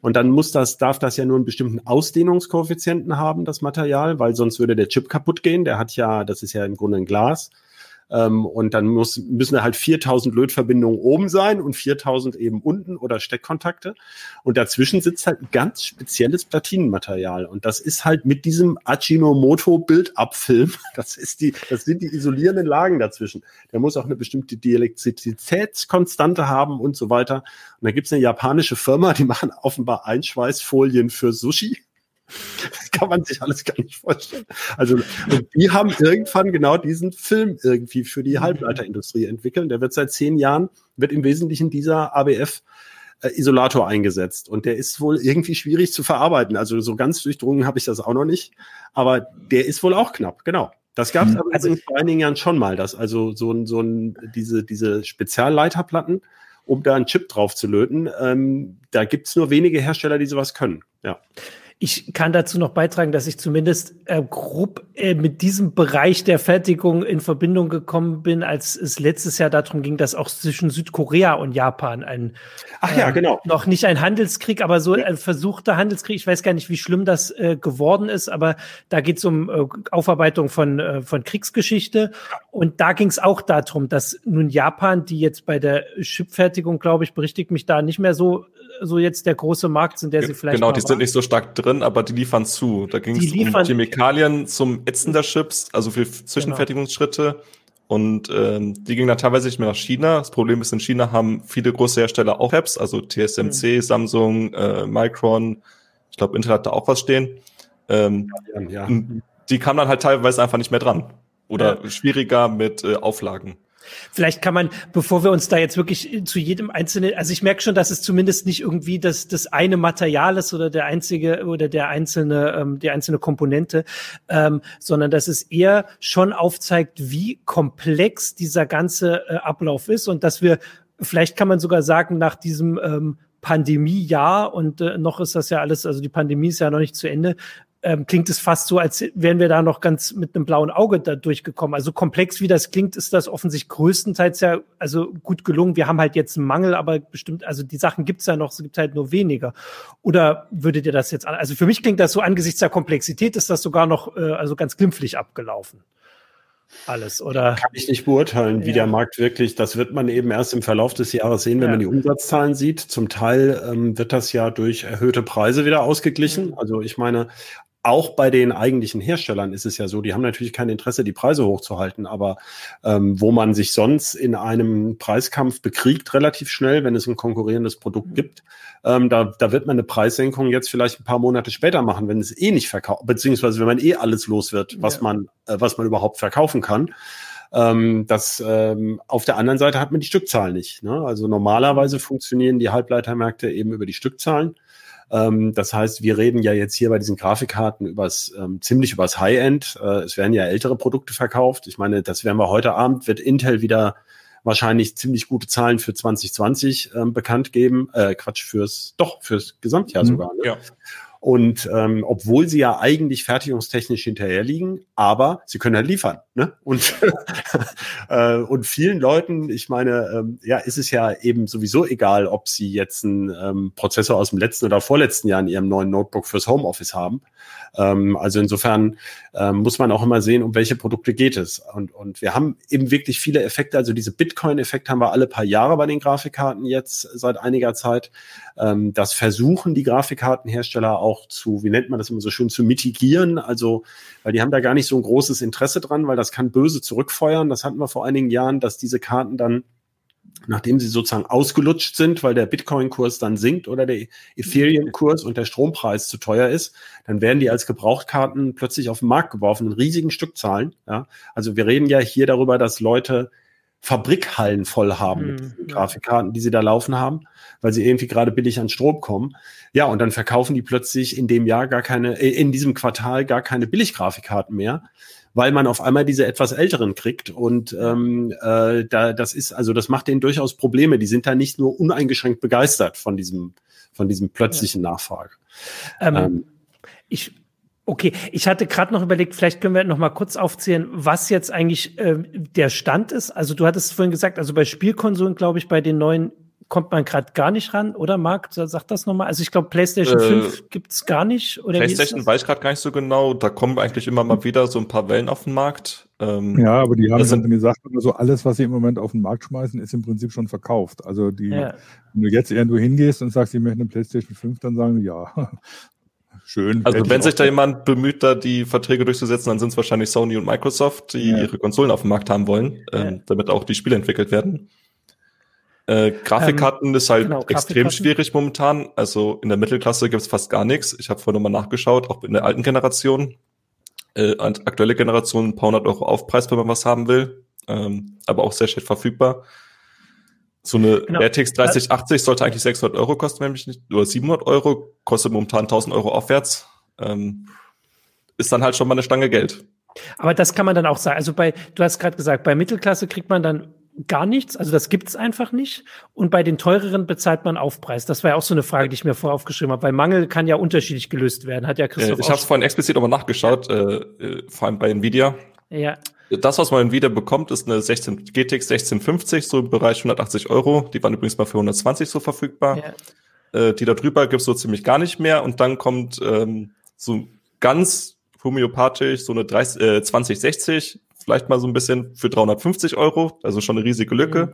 Und dann muss das, darf das ja nur einen bestimmten Ausdehnungskoeffizienten haben, das Material, weil sonst würde der Chip kaputt gehen. Der hat ja, das ist ja im Grunde ein Glas. Ähm, und dann muss, müssen halt 4000 Lötverbindungen oben sein und 4000 eben unten oder Steckkontakte. Und dazwischen sitzt halt ein ganz spezielles Platinenmaterial. Und das ist halt mit diesem Ajinomoto Bildabfilm, das ist die, das sind die isolierenden Lagen dazwischen. Der muss auch eine bestimmte Dielektrizitätskonstante haben und so weiter. Und da gibt es eine japanische Firma, die machen offenbar Einschweißfolien für Sushi. Das kann man sich alles gar nicht vorstellen. Also, die haben irgendwann genau diesen Film irgendwie für die Halbleiterindustrie entwickelt. Der wird seit zehn Jahren, wird im Wesentlichen dieser ABF äh, Isolator eingesetzt. Und der ist wohl irgendwie schwierig zu verarbeiten. Also so ganz durchdrungen habe ich das auch noch nicht. Aber der ist wohl auch knapp, genau. Das gab es aber also, vor einigen Jahren schon mal, dass also so ein, so ein, diese, diese Spezialleiterplatten, um da einen Chip drauf zu löten, ähm, da gibt es nur wenige Hersteller, die sowas können. Ja. Ich kann dazu noch beitragen, dass ich zumindest äh, grob äh, mit diesem Bereich der Fertigung in Verbindung gekommen bin, als es letztes Jahr darum ging, dass auch zwischen Südkorea und Japan ein Ach ja, äh, genau. noch nicht ein Handelskrieg, aber so ein versuchter Handelskrieg. Ich weiß gar nicht, wie schlimm das äh, geworden ist, aber da geht es um äh, Aufarbeitung von, äh, von Kriegsgeschichte. Und da ging es auch darum, dass nun Japan, die jetzt bei der Chipfertigung, glaube ich, berichtigt mich da nicht mehr so so jetzt der große Markt sind, der sie vielleicht. Genau, die sind nicht so stark drin, aber die liefern zu. Da ging es um Chemikalien zum Ätzen der Chips, also für Zwischenfertigungsschritte. Genau. Und ähm, die gingen dann teilweise nicht mehr nach China. Das Problem ist, in China haben viele große Hersteller auch Apps, also TSMC, mhm. Samsung, äh, Micron, ich glaube, Intel hat da auch was stehen. Ähm, ja, ja. Die kamen dann halt teilweise einfach nicht mehr dran. Oder ja. schwieriger mit äh, Auflagen. Vielleicht kann man, bevor wir uns da jetzt wirklich zu jedem einzelnen, also ich merke schon, dass es zumindest nicht irgendwie das, das eine Material ist oder der einzige oder der einzelne, ähm, die einzelne Komponente, ähm, sondern dass es eher schon aufzeigt, wie komplex dieser ganze äh, Ablauf ist und dass wir, vielleicht kann man sogar sagen, nach diesem ähm, Pandemiejahr und äh, noch ist das ja alles, also die Pandemie ist ja noch nicht zu Ende, ähm, klingt es fast so, als wären wir da noch ganz mit einem blauen Auge da durchgekommen. Also komplex wie das klingt, ist das offensichtlich größtenteils ja also gut gelungen. Wir haben halt jetzt einen Mangel, aber bestimmt, also die Sachen gibt's ja noch, es gibt halt nur weniger. Oder würdet ihr das jetzt, an? also für mich klingt das so angesichts der Komplexität, ist das sogar noch äh, also ganz glimpflich abgelaufen alles, oder? Kann ich nicht beurteilen, ja. wie der Markt wirklich, das wird man eben erst im Verlauf des Jahres sehen, wenn ja. man die Umsatzzahlen sieht. Zum Teil ähm, wird das ja durch erhöhte Preise wieder ausgeglichen. Mhm. Also ich meine, auch bei den eigentlichen Herstellern ist es ja so, die haben natürlich kein Interesse, die Preise hochzuhalten, aber ähm, wo man sich sonst in einem Preiskampf bekriegt, relativ schnell, wenn es ein konkurrierendes Produkt mhm. gibt, ähm, da, da wird man eine Preissenkung jetzt vielleicht ein paar Monate später machen, wenn es eh nicht verkauft, beziehungsweise wenn man eh alles los wird, was ja. man, äh, was man überhaupt verkaufen kann. Ähm, das ähm, auf der anderen Seite hat man die Stückzahl nicht. Ne? Also normalerweise funktionieren die Halbleitermärkte eben über die Stückzahlen. Ähm, das heißt, wir reden ja jetzt hier bei diesen Grafikkarten übers, ähm, ziemlich übers High-End. Äh, es werden ja ältere Produkte verkauft. Ich meine, das werden wir heute Abend, wird Intel wieder wahrscheinlich ziemlich gute Zahlen für 2020 ähm, bekannt geben. Äh, Quatsch, fürs, doch, fürs Gesamtjahr mhm, sogar. Ne? Ja. Und ähm, obwohl sie ja eigentlich fertigungstechnisch hinterher liegen, aber sie können halt liefern. Ne? Und, äh, und vielen Leuten, ich meine, ähm, ja, ist es ja eben sowieso egal, ob sie jetzt einen ähm, Prozessor aus dem letzten oder vorletzten Jahr in ihrem neuen Notebook fürs Homeoffice haben. Ähm, also insofern ähm, muss man auch immer sehen, um welche Produkte geht es. Und, und wir haben eben wirklich viele Effekte. Also diese Bitcoin-Effekt haben wir alle paar Jahre bei den Grafikkarten jetzt seit einiger Zeit. Ähm, das versuchen die Grafikkartenhersteller auch zu, wie nennt man das immer so schön, zu mitigieren. Also, weil die haben da gar nicht so ein großes Interesse dran, weil das kann böse zurückfeuern. Das hatten wir vor einigen Jahren, dass diese Karten dann nachdem sie sozusagen ausgelutscht sind, weil der Bitcoin-Kurs dann sinkt oder der Ethereum-Kurs und der Strompreis zu teuer ist, dann werden die als Gebrauchtkarten plötzlich auf den Markt geworfen in riesigen Stückzahlen. Ja? Also wir reden ja hier darüber, dass Leute Fabrikhallen voll haben mit mhm. Grafikkarten, die sie da laufen haben, weil sie irgendwie gerade billig an Strom kommen. Ja, und dann verkaufen die plötzlich in dem Jahr gar keine, äh, in diesem Quartal gar keine Billiggrafikkarten mehr, weil man auf einmal diese etwas älteren kriegt. Und ähm, äh, da, das ist, also das macht denen durchaus Probleme. Die sind da nicht nur uneingeschränkt begeistert von diesem, von diesem plötzlichen ja. Nachfrage. Ähm, ähm, ich Okay, ich hatte gerade noch überlegt, vielleicht können wir noch mal kurz aufzählen, was jetzt eigentlich äh, der Stand ist. Also du hattest vorhin gesagt, also bei Spielkonsolen, glaube ich, bei den neuen kommt man gerade gar nicht ran, oder Marc? Sag das nochmal. Also ich glaube, PlayStation äh, 5 gibt's gar nicht. Oder PlayStation weiß ich gerade gar nicht so genau. Da kommen eigentlich immer mal wieder so ein paar Wellen auf den Markt. Ähm, ja, aber die haben dann gesagt, also alles, was sie im Moment auf den Markt schmeißen, ist im Prinzip schon verkauft. Also die, ja. wenn du jetzt irgendwo hingehst und sagst, sie möchten eine PlayStation 5, dann sagen die ja. Schön. Also wenn sich da jemand bemüht, da die Verträge durchzusetzen, dann sind es wahrscheinlich Sony und Microsoft, die ja. ihre Konsolen auf dem Markt haben wollen, ähm, ja. damit auch die Spiele entwickelt werden. Äh, Grafikkarten ähm, ist halt genau, extrem schwierig momentan. Also in der Mittelklasse gibt's fast gar nichts. Ich habe vorhin nochmal nachgeschaut, auch in der alten Generation. Äh, aktuelle Generation ein paar hundert Euro Aufpreis, wenn man was haben will. Ähm, aber auch sehr schlecht verfügbar. So eine genau. RTX 3080 sollte eigentlich 600 Euro kosten, wenn mich nicht, oder 700 Euro, kostet momentan 1000 Euro aufwärts. Ähm, ist dann halt schon mal eine Stange Geld. Aber das kann man dann auch sagen. Also bei, du hast gerade gesagt, bei Mittelklasse kriegt man dann gar nichts, also das gibt's einfach nicht. Und bei den teureren bezahlt man Aufpreis. Das war ja auch so eine Frage, die ich mir vorher aufgeschrieben habe, weil Mangel kann ja unterschiedlich gelöst werden. Hat ja Christoph. Äh, ich habe es vorhin explizit nochmal nachgeschaut, ja. äh, äh, vor allem bei Nvidia. Ja. Das, was man wieder bekommt, ist eine 16, GTX 1650, so im Bereich 180 Euro. Die waren übrigens mal für 120 so verfügbar. Ja. Äh, die da drüber gibt's so ziemlich gar nicht mehr. Und dann kommt ähm, so ganz homöopathisch so eine 30, äh, 2060, vielleicht mal so ein bisschen für 350 Euro, also schon eine riesige Lücke. Mhm.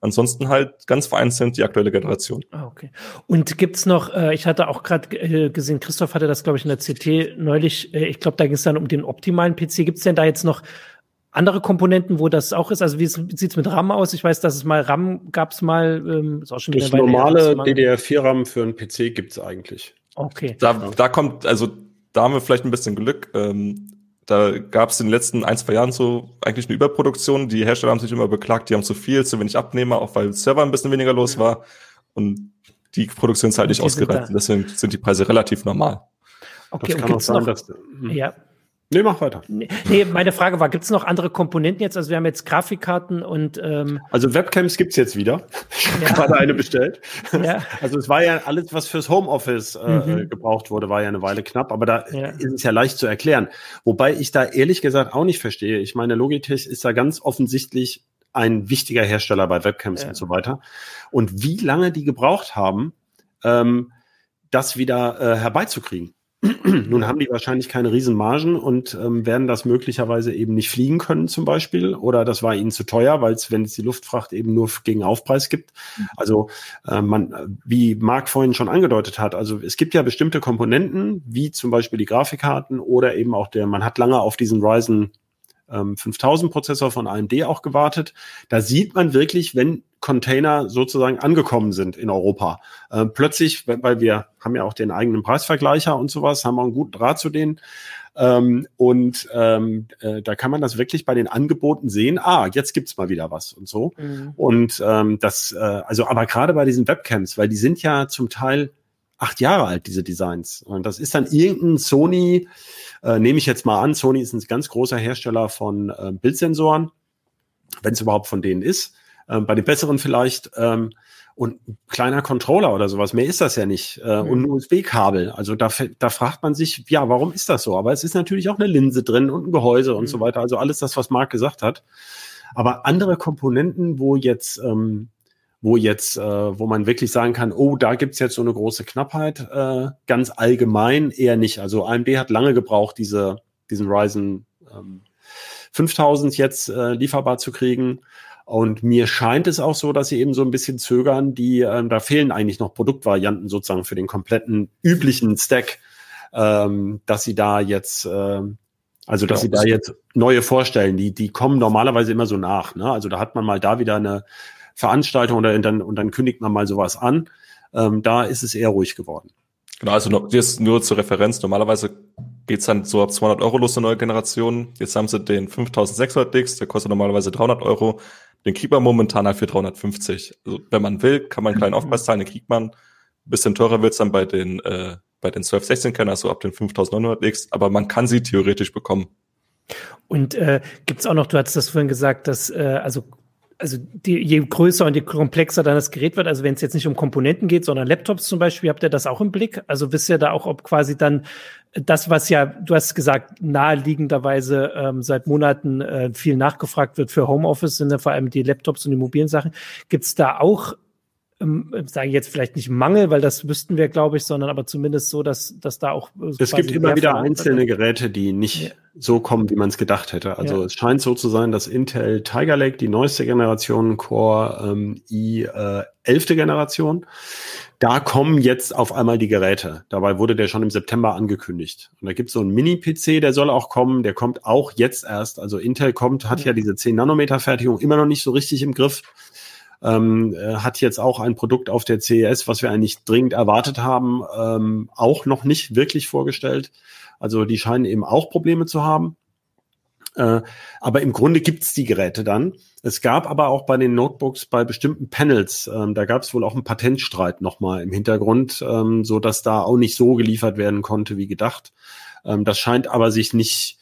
Ansonsten halt ganz vereinzelt die aktuelle Generation. Ah, okay. Und gibt's noch, äh, ich hatte auch gerade äh, gesehen, Christoph hatte das, glaube ich, in der CT neulich, äh, ich glaube, da ging es dann um den optimalen PC. Gibt's denn da jetzt noch andere Komponenten, wo das auch ist? Also wie sieht's mit RAM aus? Ich weiß, dass es mal RAM gab's mal, ähm, ist auch schon das normale DDR4-RAM für einen PC gibt's eigentlich. Okay. Da, da kommt, also da haben wir vielleicht ein bisschen Glück. Ähm, da gab es in den letzten ein, zwei Jahren so eigentlich eine Überproduktion. Die Hersteller haben sich immer beklagt, die haben zu viel, zu wenig Abnehmer, auch weil Server ein bisschen weniger los war. Und die Produktion ist halt nicht ausgereizt. Deswegen sind die Preise relativ normal. Okay, das kann auch sein, dass, hm. ja, Nee, mach weiter. Nee, meine Frage war, gibt es noch andere Komponenten jetzt? Also wir haben jetzt Grafikkarten und ähm Also Webcams gibt's jetzt wieder. Ich habe ja. gerade eine bestellt. Ja. Also es war ja alles, was fürs Homeoffice äh, mhm. gebraucht wurde, war ja eine Weile knapp, aber da ja. ist es ja leicht zu erklären. Wobei ich da ehrlich gesagt auch nicht verstehe. Ich meine, Logitech ist da ganz offensichtlich ein wichtiger Hersteller bei Webcams und so weiter. Und wie lange die gebraucht haben, ähm, das wieder äh, herbeizukriegen. Nun haben die wahrscheinlich keine Riesenmargen und ähm, werden das möglicherweise eben nicht fliegen können zum Beispiel oder das war ihnen zu teuer, weil es, wenn es die Luftfracht eben nur gegen Aufpreis gibt. Also äh, man, wie Marc vorhin schon angedeutet hat, also es gibt ja bestimmte Komponenten, wie zum Beispiel die Grafikkarten oder eben auch der, man hat lange auf diesen Ryzen 5000 ähm, Prozessor von AMD auch gewartet. Da sieht man wirklich, wenn Container sozusagen angekommen sind in Europa. Äh, plötzlich, weil wir haben ja auch den eigenen Preisvergleicher und sowas, haben wir einen guten Draht zu denen. Ähm, und ähm, äh, da kann man das wirklich bei den Angeboten sehen, ah, jetzt gibt's mal wieder was und so. Mhm. Und ähm, das, äh, also aber gerade bei diesen Webcams, weil die sind ja zum Teil acht Jahre alt, diese Designs. Und das ist dann irgendein Sony, äh, nehme ich jetzt mal an, Sony ist ein ganz großer Hersteller von äh, Bildsensoren, wenn es überhaupt von denen ist. Ähm, bei den besseren vielleicht. Ähm, und ein kleiner Controller oder sowas, mehr ist das ja nicht. Äh, mhm. Und ein USB-Kabel. Also da, da fragt man sich, ja, warum ist das so? Aber es ist natürlich auch eine Linse drin und ein Gehäuse und mhm. so weiter. Also alles das, was Marc gesagt hat. Aber andere Komponenten, wo jetzt ähm, wo jetzt, äh, wo man wirklich sagen kann, oh, da gibt's jetzt so eine große Knappheit, äh, ganz allgemein eher nicht. Also AMD hat lange gebraucht, diese, diesen Ryzen ähm, 5000 jetzt äh, lieferbar zu kriegen. Und mir scheint es auch so, dass sie eben so ein bisschen zögern, die, ähm, da fehlen eigentlich noch Produktvarianten sozusagen für den kompletten üblichen Stack, ähm, dass sie da jetzt, äh, also dass genau. sie da jetzt neue vorstellen, die, die kommen normalerweise immer so nach. Ne? Also da hat man mal da wieder eine Veranstaltung oder dann, und dann kündigt man mal sowas an. Ähm, da ist es eher ruhig geworden. Genau, also nur, jetzt nur zur Referenz. Normalerweise geht's dann so ab 200 Euro los, eine neue Generation. Jetzt haben sie den 5600 Dix, der kostet normalerweise 300 Euro. Den kriegt man momentan halt für 350. Also wenn man will, kann man einen kleinen Aufpreis zahlen, den kriegt man. Ein bisschen teurer wird's dann bei den, äh, bei den 1216 Kennern, also ab den 5900 X, aber man kann sie theoretisch bekommen. Und äh, gibt auch noch, du hattest das vorhin gesagt, dass äh, also also die, je größer und je komplexer dann das Gerät wird, also wenn es jetzt nicht um Komponenten geht, sondern Laptops zum Beispiel, habt ihr das auch im Blick? Also wisst ihr da auch, ob quasi dann das, was ja, du hast gesagt, naheliegenderweise ähm, seit Monaten äh, viel nachgefragt wird für Homeoffice, sind ja vor allem die Laptops und die mobilen Sachen. Gibt es da auch ähm, sage ich jetzt vielleicht nicht Mangel, weil das wüssten wir, glaube ich, sondern aber zumindest so, dass, dass da auch. Äh, es gibt immer wieder einzelne Geräte, die nicht ja. so kommen, wie man es gedacht hätte. Also ja. es scheint so zu sein, dass Intel Tiger Lake, die neueste Generation, Core ähm, i äh, 11. Generation, da kommen jetzt auf einmal die Geräte. Dabei wurde der schon im September angekündigt. Und da gibt es so einen Mini-PC, der soll auch kommen, der kommt auch jetzt erst. Also Intel kommt, hat ja, ja diese 10 Nanometer Fertigung immer noch nicht so richtig im Griff ähm, äh, hat jetzt auch ein Produkt auf der CES, was wir eigentlich dringend erwartet haben, ähm, auch noch nicht wirklich vorgestellt. Also die scheinen eben auch Probleme zu haben. Äh, aber im Grunde gibt's die Geräte dann. Es gab aber auch bei den Notebooks bei bestimmten Panels, ähm, da gab es wohl auch einen Patentstreit nochmal im Hintergrund, ähm, so dass da auch nicht so geliefert werden konnte wie gedacht. Ähm, das scheint aber sich nicht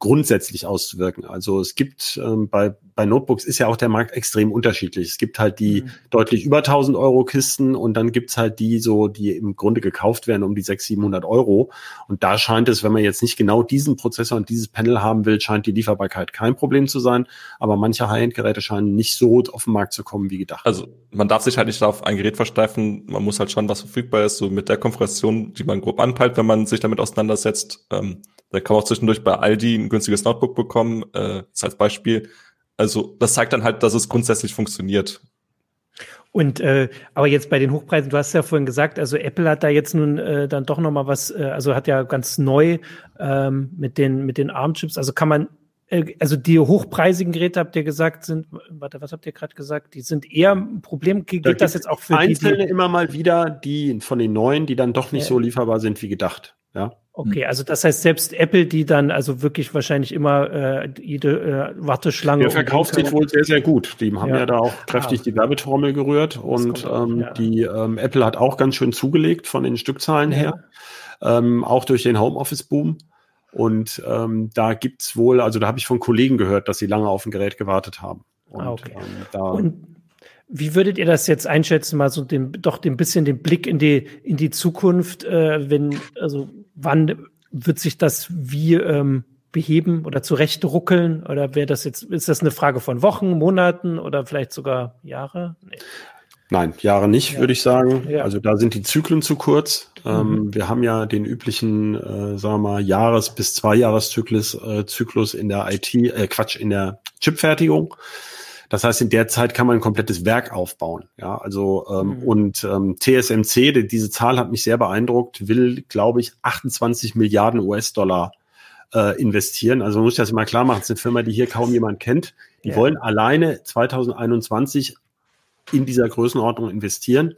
grundsätzlich auszuwirken. Also es gibt ähm, bei, bei Notebooks ist ja auch der Markt extrem unterschiedlich. Es gibt halt die mhm. deutlich über 1000 Euro Kisten und dann gibt's halt die so, die im Grunde gekauft werden um die 600, 700 Euro. Und da scheint es, wenn man jetzt nicht genau diesen Prozessor und dieses Panel haben will, scheint die Lieferbarkeit kein Problem zu sein. Aber manche High-End-Geräte scheinen nicht so auf den Markt zu kommen wie gedacht. Also man darf sich halt nicht auf ein Gerät versteifen. Man muss halt schauen, was verfügbar ist, so mit der Konfiguration, die man grob anpeilt, wenn man sich damit auseinandersetzt. Ähm da kann man auch zwischendurch bei Aldi günstiges Notebook bekommen, äh, das als Beispiel. Also das zeigt dann halt, dass es grundsätzlich funktioniert. Und äh, aber jetzt bei den Hochpreisen, du hast ja vorhin gesagt, also Apple hat da jetzt nun äh, dann doch noch mal was, äh, also hat ja ganz neu ähm, mit den mit den ARM-Chips. Also kann man, äh, also die hochpreisigen Geräte habt ihr gesagt sind, warte, was habt ihr gerade gesagt? Die sind eher ein Problem. Geht da das jetzt auch für einzelne die, die, immer mal wieder, die von den neuen, die dann doch nicht so lieferbar sind wie gedacht. Ja. Okay, also das heißt selbst Apple, die dann also wirklich wahrscheinlich immer äh, jede äh, Warteschlange. Der verkauft sich wohl sehr, sehr gut. Die haben ja, ja da auch kräftig ah. die Werbetrommel gerührt und ähm, ja. die ähm, Apple hat auch ganz schön zugelegt von den Stückzahlen ja. her, ähm, auch durch den Homeoffice-Boom. Und ähm, da gibt's wohl, also da habe ich von Kollegen gehört, dass sie lange auf ein Gerät gewartet haben. Und, ah, okay. ähm, da und wie würdet ihr das jetzt einschätzen, mal so den, doch ein bisschen den Blick in die, in die Zukunft, äh, wenn, also wann wird sich das wie ähm, beheben oder zurecht ruckeln? Oder wäre das jetzt, ist das eine Frage von Wochen, Monaten oder vielleicht sogar Jahre? Nee. Nein, Jahre nicht, ja. würde ich sagen. Ja. Also da sind die Zyklen zu kurz. Mhm. Ähm, wir haben ja den üblichen, äh, sagen wir mal, Jahres- bis Zweijahreszyklus äh, Zyklus in der IT, äh, Quatsch, in der Chipfertigung. Das heißt, in der Zeit kann man ein komplettes Werk aufbauen. Ja, also ähm, mhm. und ähm, TSMC, die, diese Zahl hat mich sehr beeindruckt, will, glaube ich, 28 Milliarden US-Dollar äh, investieren. Also man muss das mal klar machen, es ist eine Firma, die hier kaum jemand kennt. Die ja. wollen alleine 2021 in dieser Größenordnung investieren.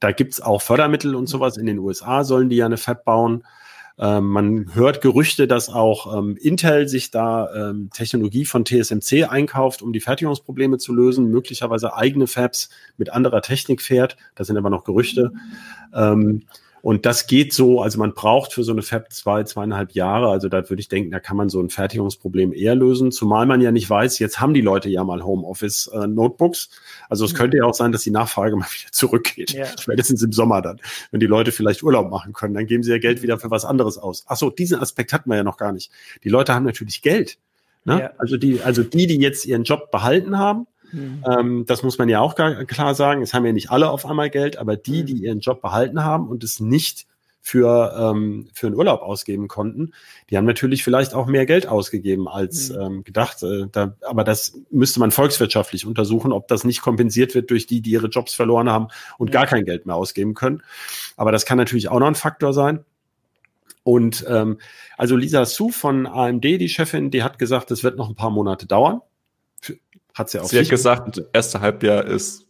Da gibt's auch Fördermittel und sowas. In den USA sollen die ja eine Fab bauen. Ähm, man hört Gerüchte, dass auch ähm, Intel sich da ähm, Technologie von TSMC einkauft, um die Fertigungsprobleme zu lösen, möglicherweise eigene Fabs mit anderer Technik fährt. Das sind aber noch Gerüchte. Ähm, und das geht so, also man braucht für so eine Fab zwei, zweieinhalb Jahre. Also da würde ich denken, da kann man so ein Fertigungsproblem eher lösen. Zumal man ja nicht weiß, jetzt haben die Leute ja mal Homeoffice-Notebooks. Äh, also es mhm. könnte ja auch sein, dass die Nachfrage mal wieder zurückgeht. Ja. Spätestens im Sommer dann. Wenn die Leute vielleicht Urlaub machen können, dann geben sie ja Geld wieder für was anderes aus. Ach so, diesen Aspekt hatten wir ja noch gar nicht. Die Leute haben natürlich Geld. Ne? Ja. Also die, also die, die jetzt ihren Job behalten haben, Mhm. Ähm, das muss man ja auch klar sagen. Es haben ja nicht alle auf einmal Geld, aber die, mhm. die ihren Job behalten haben und es nicht für, ähm, für einen Urlaub ausgeben konnten, die haben natürlich vielleicht auch mehr Geld ausgegeben als mhm. ähm, gedacht. Äh, da, aber das müsste man volkswirtschaftlich untersuchen, ob das nicht kompensiert wird durch die, die ihre Jobs verloren haben und ja. gar kein Geld mehr ausgeben können. Aber das kann natürlich auch noch ein Faktor sein. Und ähm, also Lisa Su von AMD, die Chefin, die hat gesagt, es wird noch ein paar Monate dauern. Hat sie auch. Sie hat gesagt, das erste Halbjahr ist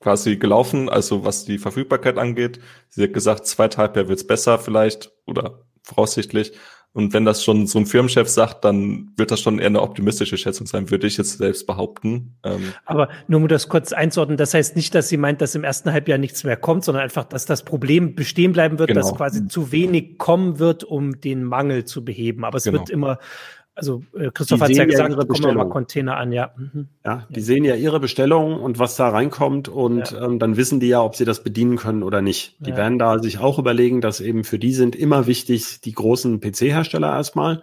quasi gelaufen, also was die Verfügbarkeit angeht. Sie hat gesagt, zweite Halbjahr wird's besser vielleicht oder voraussichtlich. Und wenn das schon so ein Firmenchef sagt, dann wird das schon eher eine optimistische Schätzung sein, würde ich jetzt selbst behaupten. Ähm Aber nur um das kurz einzuordnen, das heißt nicht, dass sie meint, dass im ersten Halbjahr nichts mehr kommt, sondern einfach, dass das Problem bestehen bleiben wird, genau. dass quasi zu wenig kommen wird, um den Mangel zu beheben. Aber es genau. wird immer also äh, Christoph hat ja gesagt, ja kommen mal Container an, ja. Mhm. Ja, die ja. sehen ja ihre Bestellung und was da reinkommt und ja. ähm, dann wissen die ja, ob sie das bedienen können oder nicht. Die werden da sich auch überlegen, dass eben für die sind immer wichtig die großen PC-Hersteller erstmal.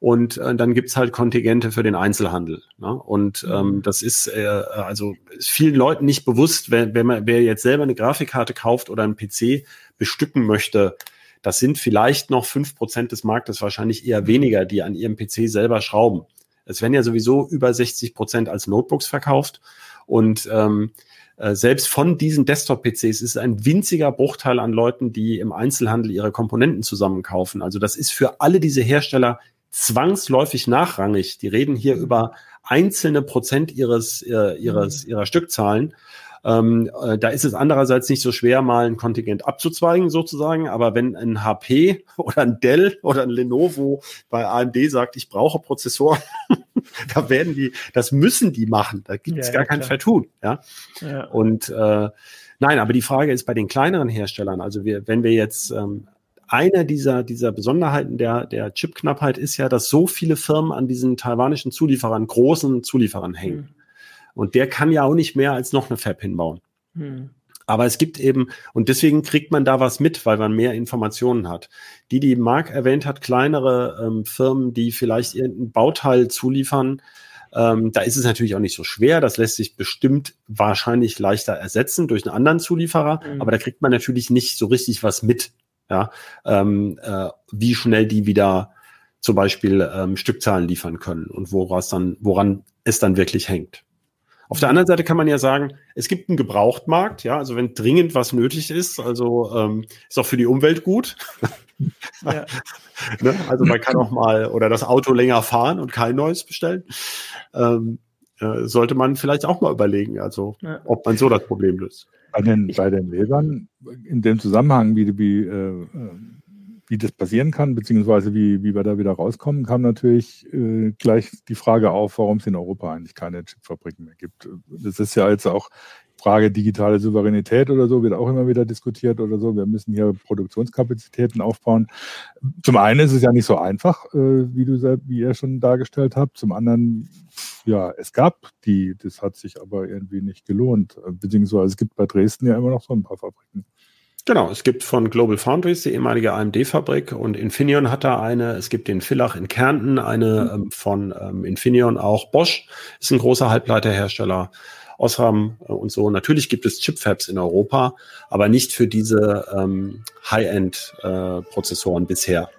Und äh, dann gibt's halt Kontingente für den Einzelhandel. Ne? Und mhm. ähm, das ist äh, also ist vielen Leuten nicht bewusst, wenn, wenn man wer jetzt selber eine Grafikkarte kauft oder einen PC bestücken möchte, das sind vielleicht noch fünf Prozent des Marktes, wahrscheinlich eher weniger, die an ihrem PC selber schrauben. Es werden ja sowieso über 60 Prozent als Notebooks verkauft. Und ähm, äh, selbst von diesen Desktop-PCs ist ein winziger Bruchteil an Leuten, die im Einzelhandel ihre Komponenten zusammenkaufen. Also das ist für alle diese Hersteller zwangsläufig nachrangig. Die reden hier über einzelne Prozent ihres, äh, ihres, ihrer Stückzahlen. Ähm, äh, da ist es andererseits nicht so schwer, mal ein Kontingent abzuzweigen sozusagen. Aber wenn ein HP oder ein Dell oder ein Lenovo bei AMD sagt, ich brauche Prozessoren, da werden die, das müssen die machen. Da gibt es ja, gar ja, kein Vertun. Ja. ja. Und äh, nein, aber die Frage ist bei den kleineren Herstellern, also wir, wenn wir jetzt ähm, eine dieser, dieser Besonderheiten der, der Chipknappheit ist ja, dass so viele Firmen an diesen taiwanischen Zulieferern, großen Zulieferern hängen. Mhm. Und der kann ja auch nicht mehr als noch eine Fab hinbauen. Mhm. Aber es gibt eben, und deswegen kriegt man da was mit, weil man mehr Informationen hat. Die, die Marc erwähnt hat, kleinere ähm, Firmen, die vielleicht irgendein Bauteil zuliefern, ähm, da ist es natürlich auch nicht so schwer. Das lässt sich bestimmt wahrscheinlich leichter ersetzen durch einen anderen Zulieferer. Mhm. Aber da kriegt man natürlich nicht so richtig was mit. Ja, ähm, äh, wie schnell die wieder zum Beispiel ähm, Stückzahlen liefern können und woraus dann, woran es dann wirklich hängt. Auf der anderen Seite kann man ja sagen, es gibt einen Gebrauchtmarkt, ja, also wenn dringend was nötig ist, also ähm, ist auch für die Umwelt gut. Ja. ne? Also man kann auch mal oder das Auto länger fahren und kein neues bestellen. Ähm, äh, sollte man vielleicht auch mal überlegen, also ja. ob man so das Problem löst. Bei den, bei den Lebern, in dem Zusammenhang, wie, wie, äh, wie das passieren kann, beziehungsweise wie, wie wir da wieder rauskommen, kam natürlich äh, gleich die Frage auf, warum es in Europa eigentlich keine Chipfabriken mehr gibt. Das ist ja jetzt auch Frage digitale Souveränität oder so wird auch immer wieder diskutiert oder so. Wir müssen hier Produktionskapazitäten aufbauen. Zum einen ist es ja nicht so einfach, äh, wie du wie ihr schon dargestellt habt. Zum anderen, ja, es gab die, das hat sich aber irgendwie nicht gelohnt. Beziehungsweise es gibt bei Dresden ja immer noch so ein paar Fabriken. Genau, es gibt von Global Foundries die ehemalige AMD-Fabrik und Infineon hat da eine. Es gibt in Villach in Kärnten eine mhm. ähm, von ähm, Infineon auch. Bosch ist ein großer Halbleiterhersteller. Osram äh, und so. Natürlich gibt es Chipfabs in Europa, aber nicht für diese ähm, High-End-Prozessoren äh, bisher.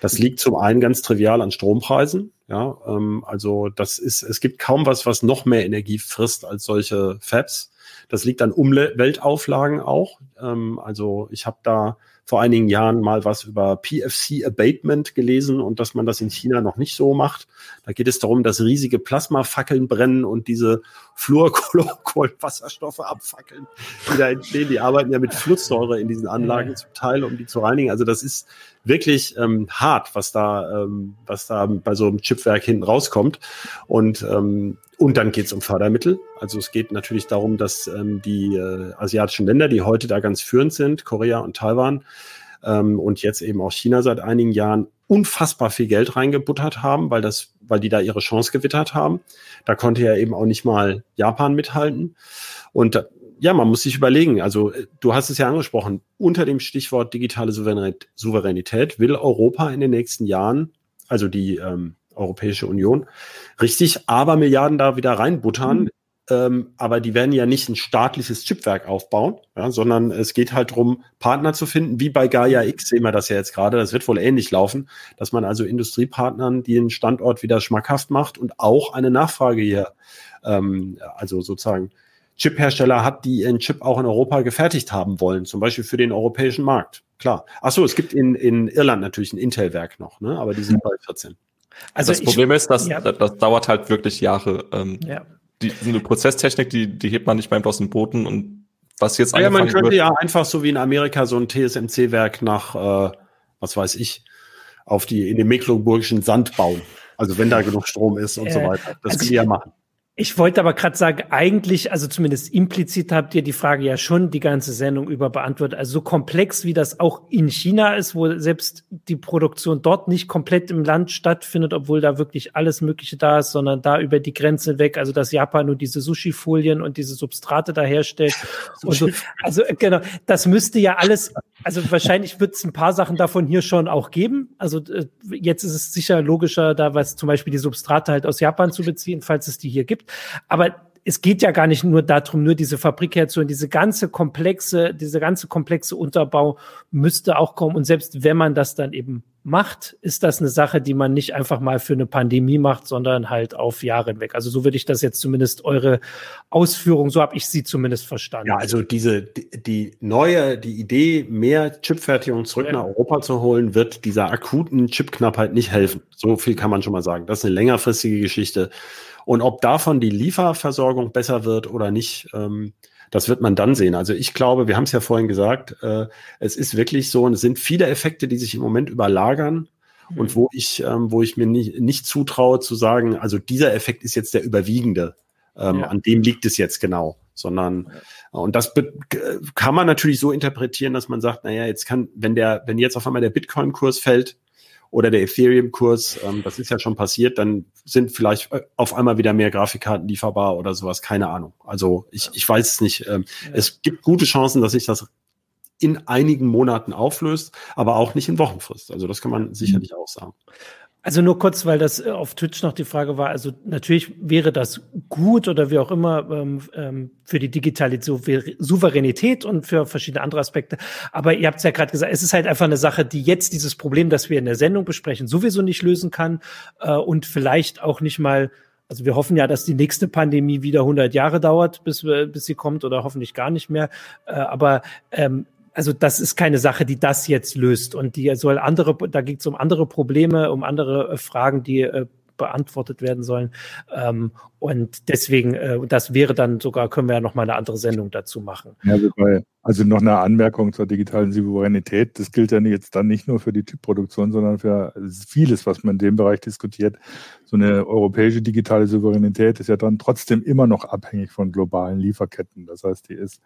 Das liegt zum einen ganz trivial an Strompreisen. Ja, ähm, also das ist, es gibt kaum was, was noch mehr Energie frisst als solche Fabs. Das liegt an Umweltauflagen auch. Ähm, also ich habe da vor einigen Jahren mal was über PFC Abatement gelesen und dass man das in China noch nicht so macht. Da geht es darum, dass riesige Plasmafackeln brennen und diese Fluorkohlenwasserstoffe abfackeln, die da entstehen. Die arbeiten ja mit Flusssäure in diesen Anlagen zum Teil, um die zu reinigen. Also das ist wirklich ähm, hart, was da, ähm, was da bei so einem Chipwerk hinten rauskommt. Und ähm, und dann geht es um Fördermittel. Also es geht natürlich darum, dass ähm, die äh, asiatischen Länder, die heute da ganz führend sind, Korea und Taiwan ähm, und jetzt eben auch China seit einigen Jahren, unfassbar viel Geld reingebuttert haben, weil das, weil die da ihre Chance gewittert haben. Da konnte ja eben auch nicht mal Japan mithalten. Und ja, man muss sich überlegen, also äh, du hast es ja angesprochen, unter dem Stichwort digitale Souveränität will Europa in den nächsten Jahren, also die ähm, Europäische Union, richtig aber Milliarden da wieder reinbuttern. Mhm. Ähm, aber die werden ja nicht ein staatliches Chipwerk aufbauen, ja, sondern es geht halt darum, Partner zu finden, wie bei Gaia X sehen wir das ja jetzt gerade. Das wird wohl ähnlich laufen, dass man also Industriepartnern den Standort wieder schmackhaft macht und auch eine Nachfrage hier, ähm, also sozusagen Chiphersteller hat, die ihren Chip auch in Europa gefertigt haben wollen, zum Beispiel für den europäischen Markt. Klar. Ach so, es gibt in, in Irland natürlich ein Intel-Werk noch, ne? aber die sind bei 14. Also das Problem ist, dass ja. das, das, dauert halt wirklich Jahre. Ähm, ja. Die, eine Prozesstechnik, die, die hebt man nicht beim bloßen Boden und was jetzt Ja, man könnte wird, ja einfach so wie in Amerika so ein TSMC-Werk nach, äh, was weiß ich, auf die, in den mecklenburgischen Sand bauen. Also wenn da genug Strom ist und äh, so weiter. Das also können die ja machen. Ich wollte aber gerade sagen, eigentlich, also zumindest implizit habt ihr die Frage ja schon die ganze Sendung über beantwortet. Also so komplex wie das auch in China ist, wo selbst die Produktion dort nicht komplett im Land stattfindet, obwohl da wirklich alles Mögliche da ist, sondern da über die Grenze weg. Also dass Japan nur diese Sushi-Folien und diese Substrate da herstellt. und so. Also genau, das müsste ja alles, also wahrscheinlich wird es ein paar Sachen davon hier schon auch geben. Also äh, jetzt ist es sicher logischer, da was zum Beispiel die Substrate halt aus Japan zu beziehen, falls es die hier gibt. Aber es geht ja gar nicht nur darum, nur diese Fabrik herzuholen. Diese ganze komplexe, diese ganze komplexe Unterbau müsste auch kommen. Und selbst wenn man das dann eben macht, ist das eine Sache, die man nicht einfach mal für eine Pandemie macht, sondern halt auf Jahre hinweg. Also so würde ich das jetzt zumindest eure Ausführung, so habe ich sie zumindest verstanden. Ja, also diese, die, neue, die Idee, mehr Chipfertigung zurück ja. nach Europa zu holen, wird dieser akuten Chipknappheit nicht helfen. So viel kann man schon mal sagen. Das ist eine längerfristige Geschichte. Und ob davon die Lieferversorgung besser wird oder nicht, ähm, das wird man dann sehen. Also ich glaube, wir haben es ja vorhin gesagt, äh, es ist wirklich so und es sind viele Effekte, die sich im Moment überlagern mhm. und wo ich, ähm, wo ich mir nicht, nicht zutraue zu sagen, also dieser Effekt ist jetzt der überwiegende. ähm, ja. an dem liegt es jetzt genau, sondern und das kann man natürlich so interpretieren, dass man sagt, naja, jetzt kann, wenn der, wenn jetzt auf einmal der Bitcoin-Kurs fällt oder der Ethereum-Kurs, ähm, das ist ja schon passiert, dann sind vielleicht äh, auf einmal wieder mehr Grafikkarten lieferbar oder sowas, keine Ahnung. Also ich, ich weiß es nicht. Ähm, ja. Es gibt gute Chancen, dass sich das in einigen Monaten auflöst, aber auch nicht in Wochenfrist. Also das kann man sicherlich auch sagen. Also nur kurz, weil das äh, auf Twitch noch die Frage war. Also natürlich wäre das gut oder wie auch immer ähm, ähm, für die digitale Souveränität und für verschiedene andere Aspekte. Aber ihr habt es ja gerade gesagt, es ist halt einfach eine Sache, die jetzt dieses Problem, das wir in der Sendung besprechen, sowieso nicht lösen kann äh, und vielleicht auch nicht mal also wir hoffen ja, dass die nächste Pandemie wieder 100 Jahre dauert, bis, bis sie kommt oder hoffentlich gar nicht mehr. Äh, aber ähm, also das ist keine Sache, die das jetzt löst. Und die soll andere, da geht es um andere Probleme, um andere äh, Fragen, die äh, beantwortet werden sollen. Ähm, und deswegen, äh, das wäre dann sogar, können wir ja noch mal eine andere Sendung dazu machen. Ja, also noch eine Anmerkung zur digitalen Souveränität. Das gilt ja jetzt dann nicht nur für die Typproduktion, sondern für vieles, was man in dem Bereich diskutiert. So eine europäische digitale Souveränität ist ja dann trotzdem immer noch abhängig von globalen Lieferketten. Das heißt, die ist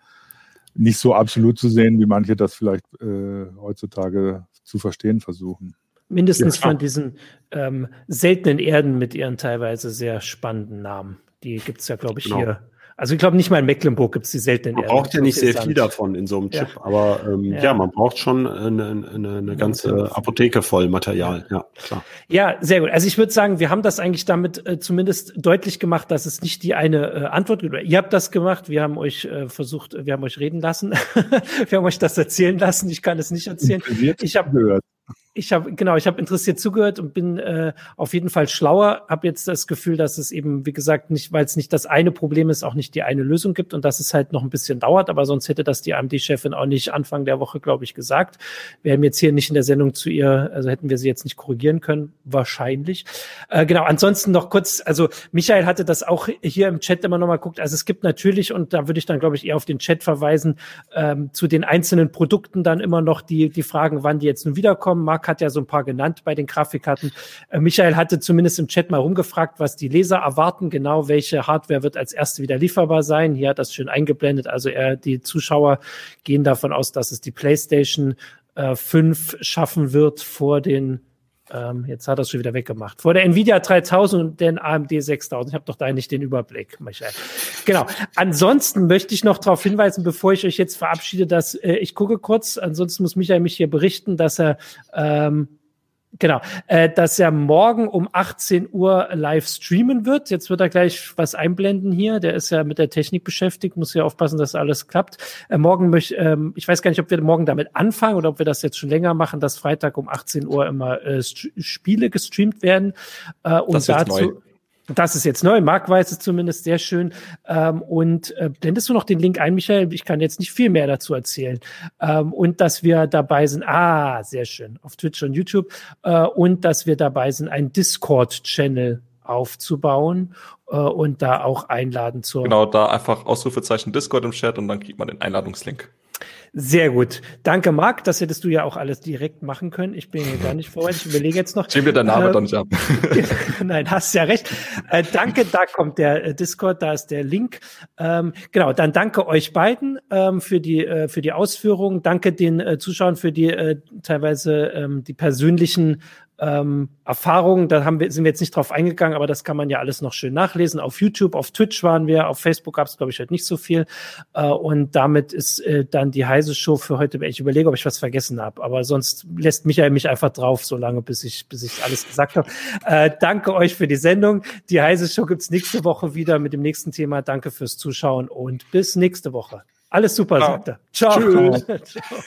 nicht so absolut zu sehen, wie manche das vielleicht äh, heutzutage zu verstehen versuchen. Mindestens ja. von diesen ähm, seltenen Erden mit ihren teilweise sehr spannenden Namen. Die gibt es ja, glaube ich, genau. hier also ich glaube, nicht mal in Mecklenburg gibt es die seltenen Man braucht ja nicht sehr viel davon in so einem Chip, ja. aber ähm, ja. ja. man braucht schon eine, eine, eine ganze Apotheke voll Material. Ja, klar. Ja, sehr gut. Also ich würde sagen, wir haben das eigentlich damit äh, zumindest deutlich gemacht, dass es nicht die eine äh, Antwort gibt. Ihr habt das gemacht, wir haben euch äh, versucht, wir haben euch reden lassen, wir haben euch das erzählen lassen. Ich kann es nicht erzählen. Ich habe gehört ich habe genau, ich habe interessiert zugehört und bin äh, auf jeden Fall schlauer. Habe jetzt das Gefühl, dass es eben, wie gesagt, nicht, weil es nicht das eine Problem ist, auch nicht die eine Lösung gibt und dass es halt noch ein bisschen dauert. Aber sonst hätte das die AMD-Chefin auch nicht Anfang der Woche, glaube ich, gesagt. Wir haben jetzt hier nicht in der Sendung zu ihr, also hätten wir sie jetzt nicht korrigieren können, wahrscheinlich. Äh, genau. Ansonsten noch kurz, also Michael hatte das auch hier im Chat immer noch mal guckt. Also es gibt natürlich und da würde ich dann, glaube ich, eher auf den Chat verweisen ähm, zu den einzelnen Produkten dann immer noch die die Fragen, wann die jetzt nun wiederkommen. Marc Marc hat ja so ein paar genannt bei den Grafikkarten. Äh, Michael hatte zumindest im Chat mal rumgefragt, was die Leser erwarten, genau welche Hardware wird als erste wieder lieferbar sein. Hier hat das schön eingeblendet. Also er, die Zuschauer gehen davon aus, dass es die PlayStation äh, 5 schaffen wird vor den ähm, jetzt hat er es schon wieder weggemacht. Vor der Nvidia 3000 und den AMD 6000. Ich habe doch da nicht den Überblick, Michael. Genau. Ansonsten möchte ich noch darauf hinweisen, bevor ich euch jetzt verabschiede, dass äh, ich gucke kurz. Ansonsten muss Michael mich hier berichten, dass er ähm, Genau, äh, dass er morgen um 18 Uhr live streamen wird. Jetzt wird er gleich was einblenden hier. Der ist ja mit der Technik beschäftigt, muss ja aufpassen, dass alles klappt. Äh, morgen möchte, ähm, ich weiß gar nicht, ob wir morgen damit anfangen oder ob wir das jetzt schon länger machen, dass Freitag um 18 Uhr immer äh, Spiele gestreamt werden. Äh, und dazu. Das ist jetzt neu. Marc weiß es zumindest sehr schön. Ähm, und äh, blendest du noch den Link ein, Michael? Ich kann jetzt nicht viel mehr dazu erzählen. Ähm, und dass wir dabei sind, ah, sehr schön, auf Twitch und YouTube. Äh, und dass wir dabei sind, einen Discord-Channel aufzubauen äh, und da auch einladen zur. Genau, da einfach Ausrufezeichen Discord im Chat und dann kriegt man den Einladungslink. Sehr gut. Danke, Marc. Das hättest du ja auch alles direkt machen können. Ich bin hier gar nicht vorbereitet. Ich überlege jetzt noch. Schieb mir dein Name äh, dann nicht ab. Nein, hast ja recht. Äh, danke, da kommt der äh, Discord, da ist der Link. Ähm, genau, dann danke euch beiden ähm, für die äh, für die Ausführungen. Danke den äh, Zuschauern für die äh, teilweise ähm, die persönlichen ähm, Erfahrungen, da haben wir, sind wir jetzt nicht drauf eingegangen, aber das kann man ja alles noch schön nachlesen. Auf YouTube, auf Twitch waren wir, auf Facebook gab es, glaube ich, halt nicht so viel. Äh, und damit ist äh, dann die heiße Show für heute. Ich überlege, ob ich was vergessen habe, aber sonst lässt Michael mich einfach drauf, so lange, bis ich, bis ich alles gesagt habe. Äh, danke euch für die Sendung. Die heiße Show gibt's nächste Woche wieder mit dem nächsten Thema. Danke fürs Zuschauen und bis nächste Woche. Alles super, Ciao. sagt er. Ciao. Ciao.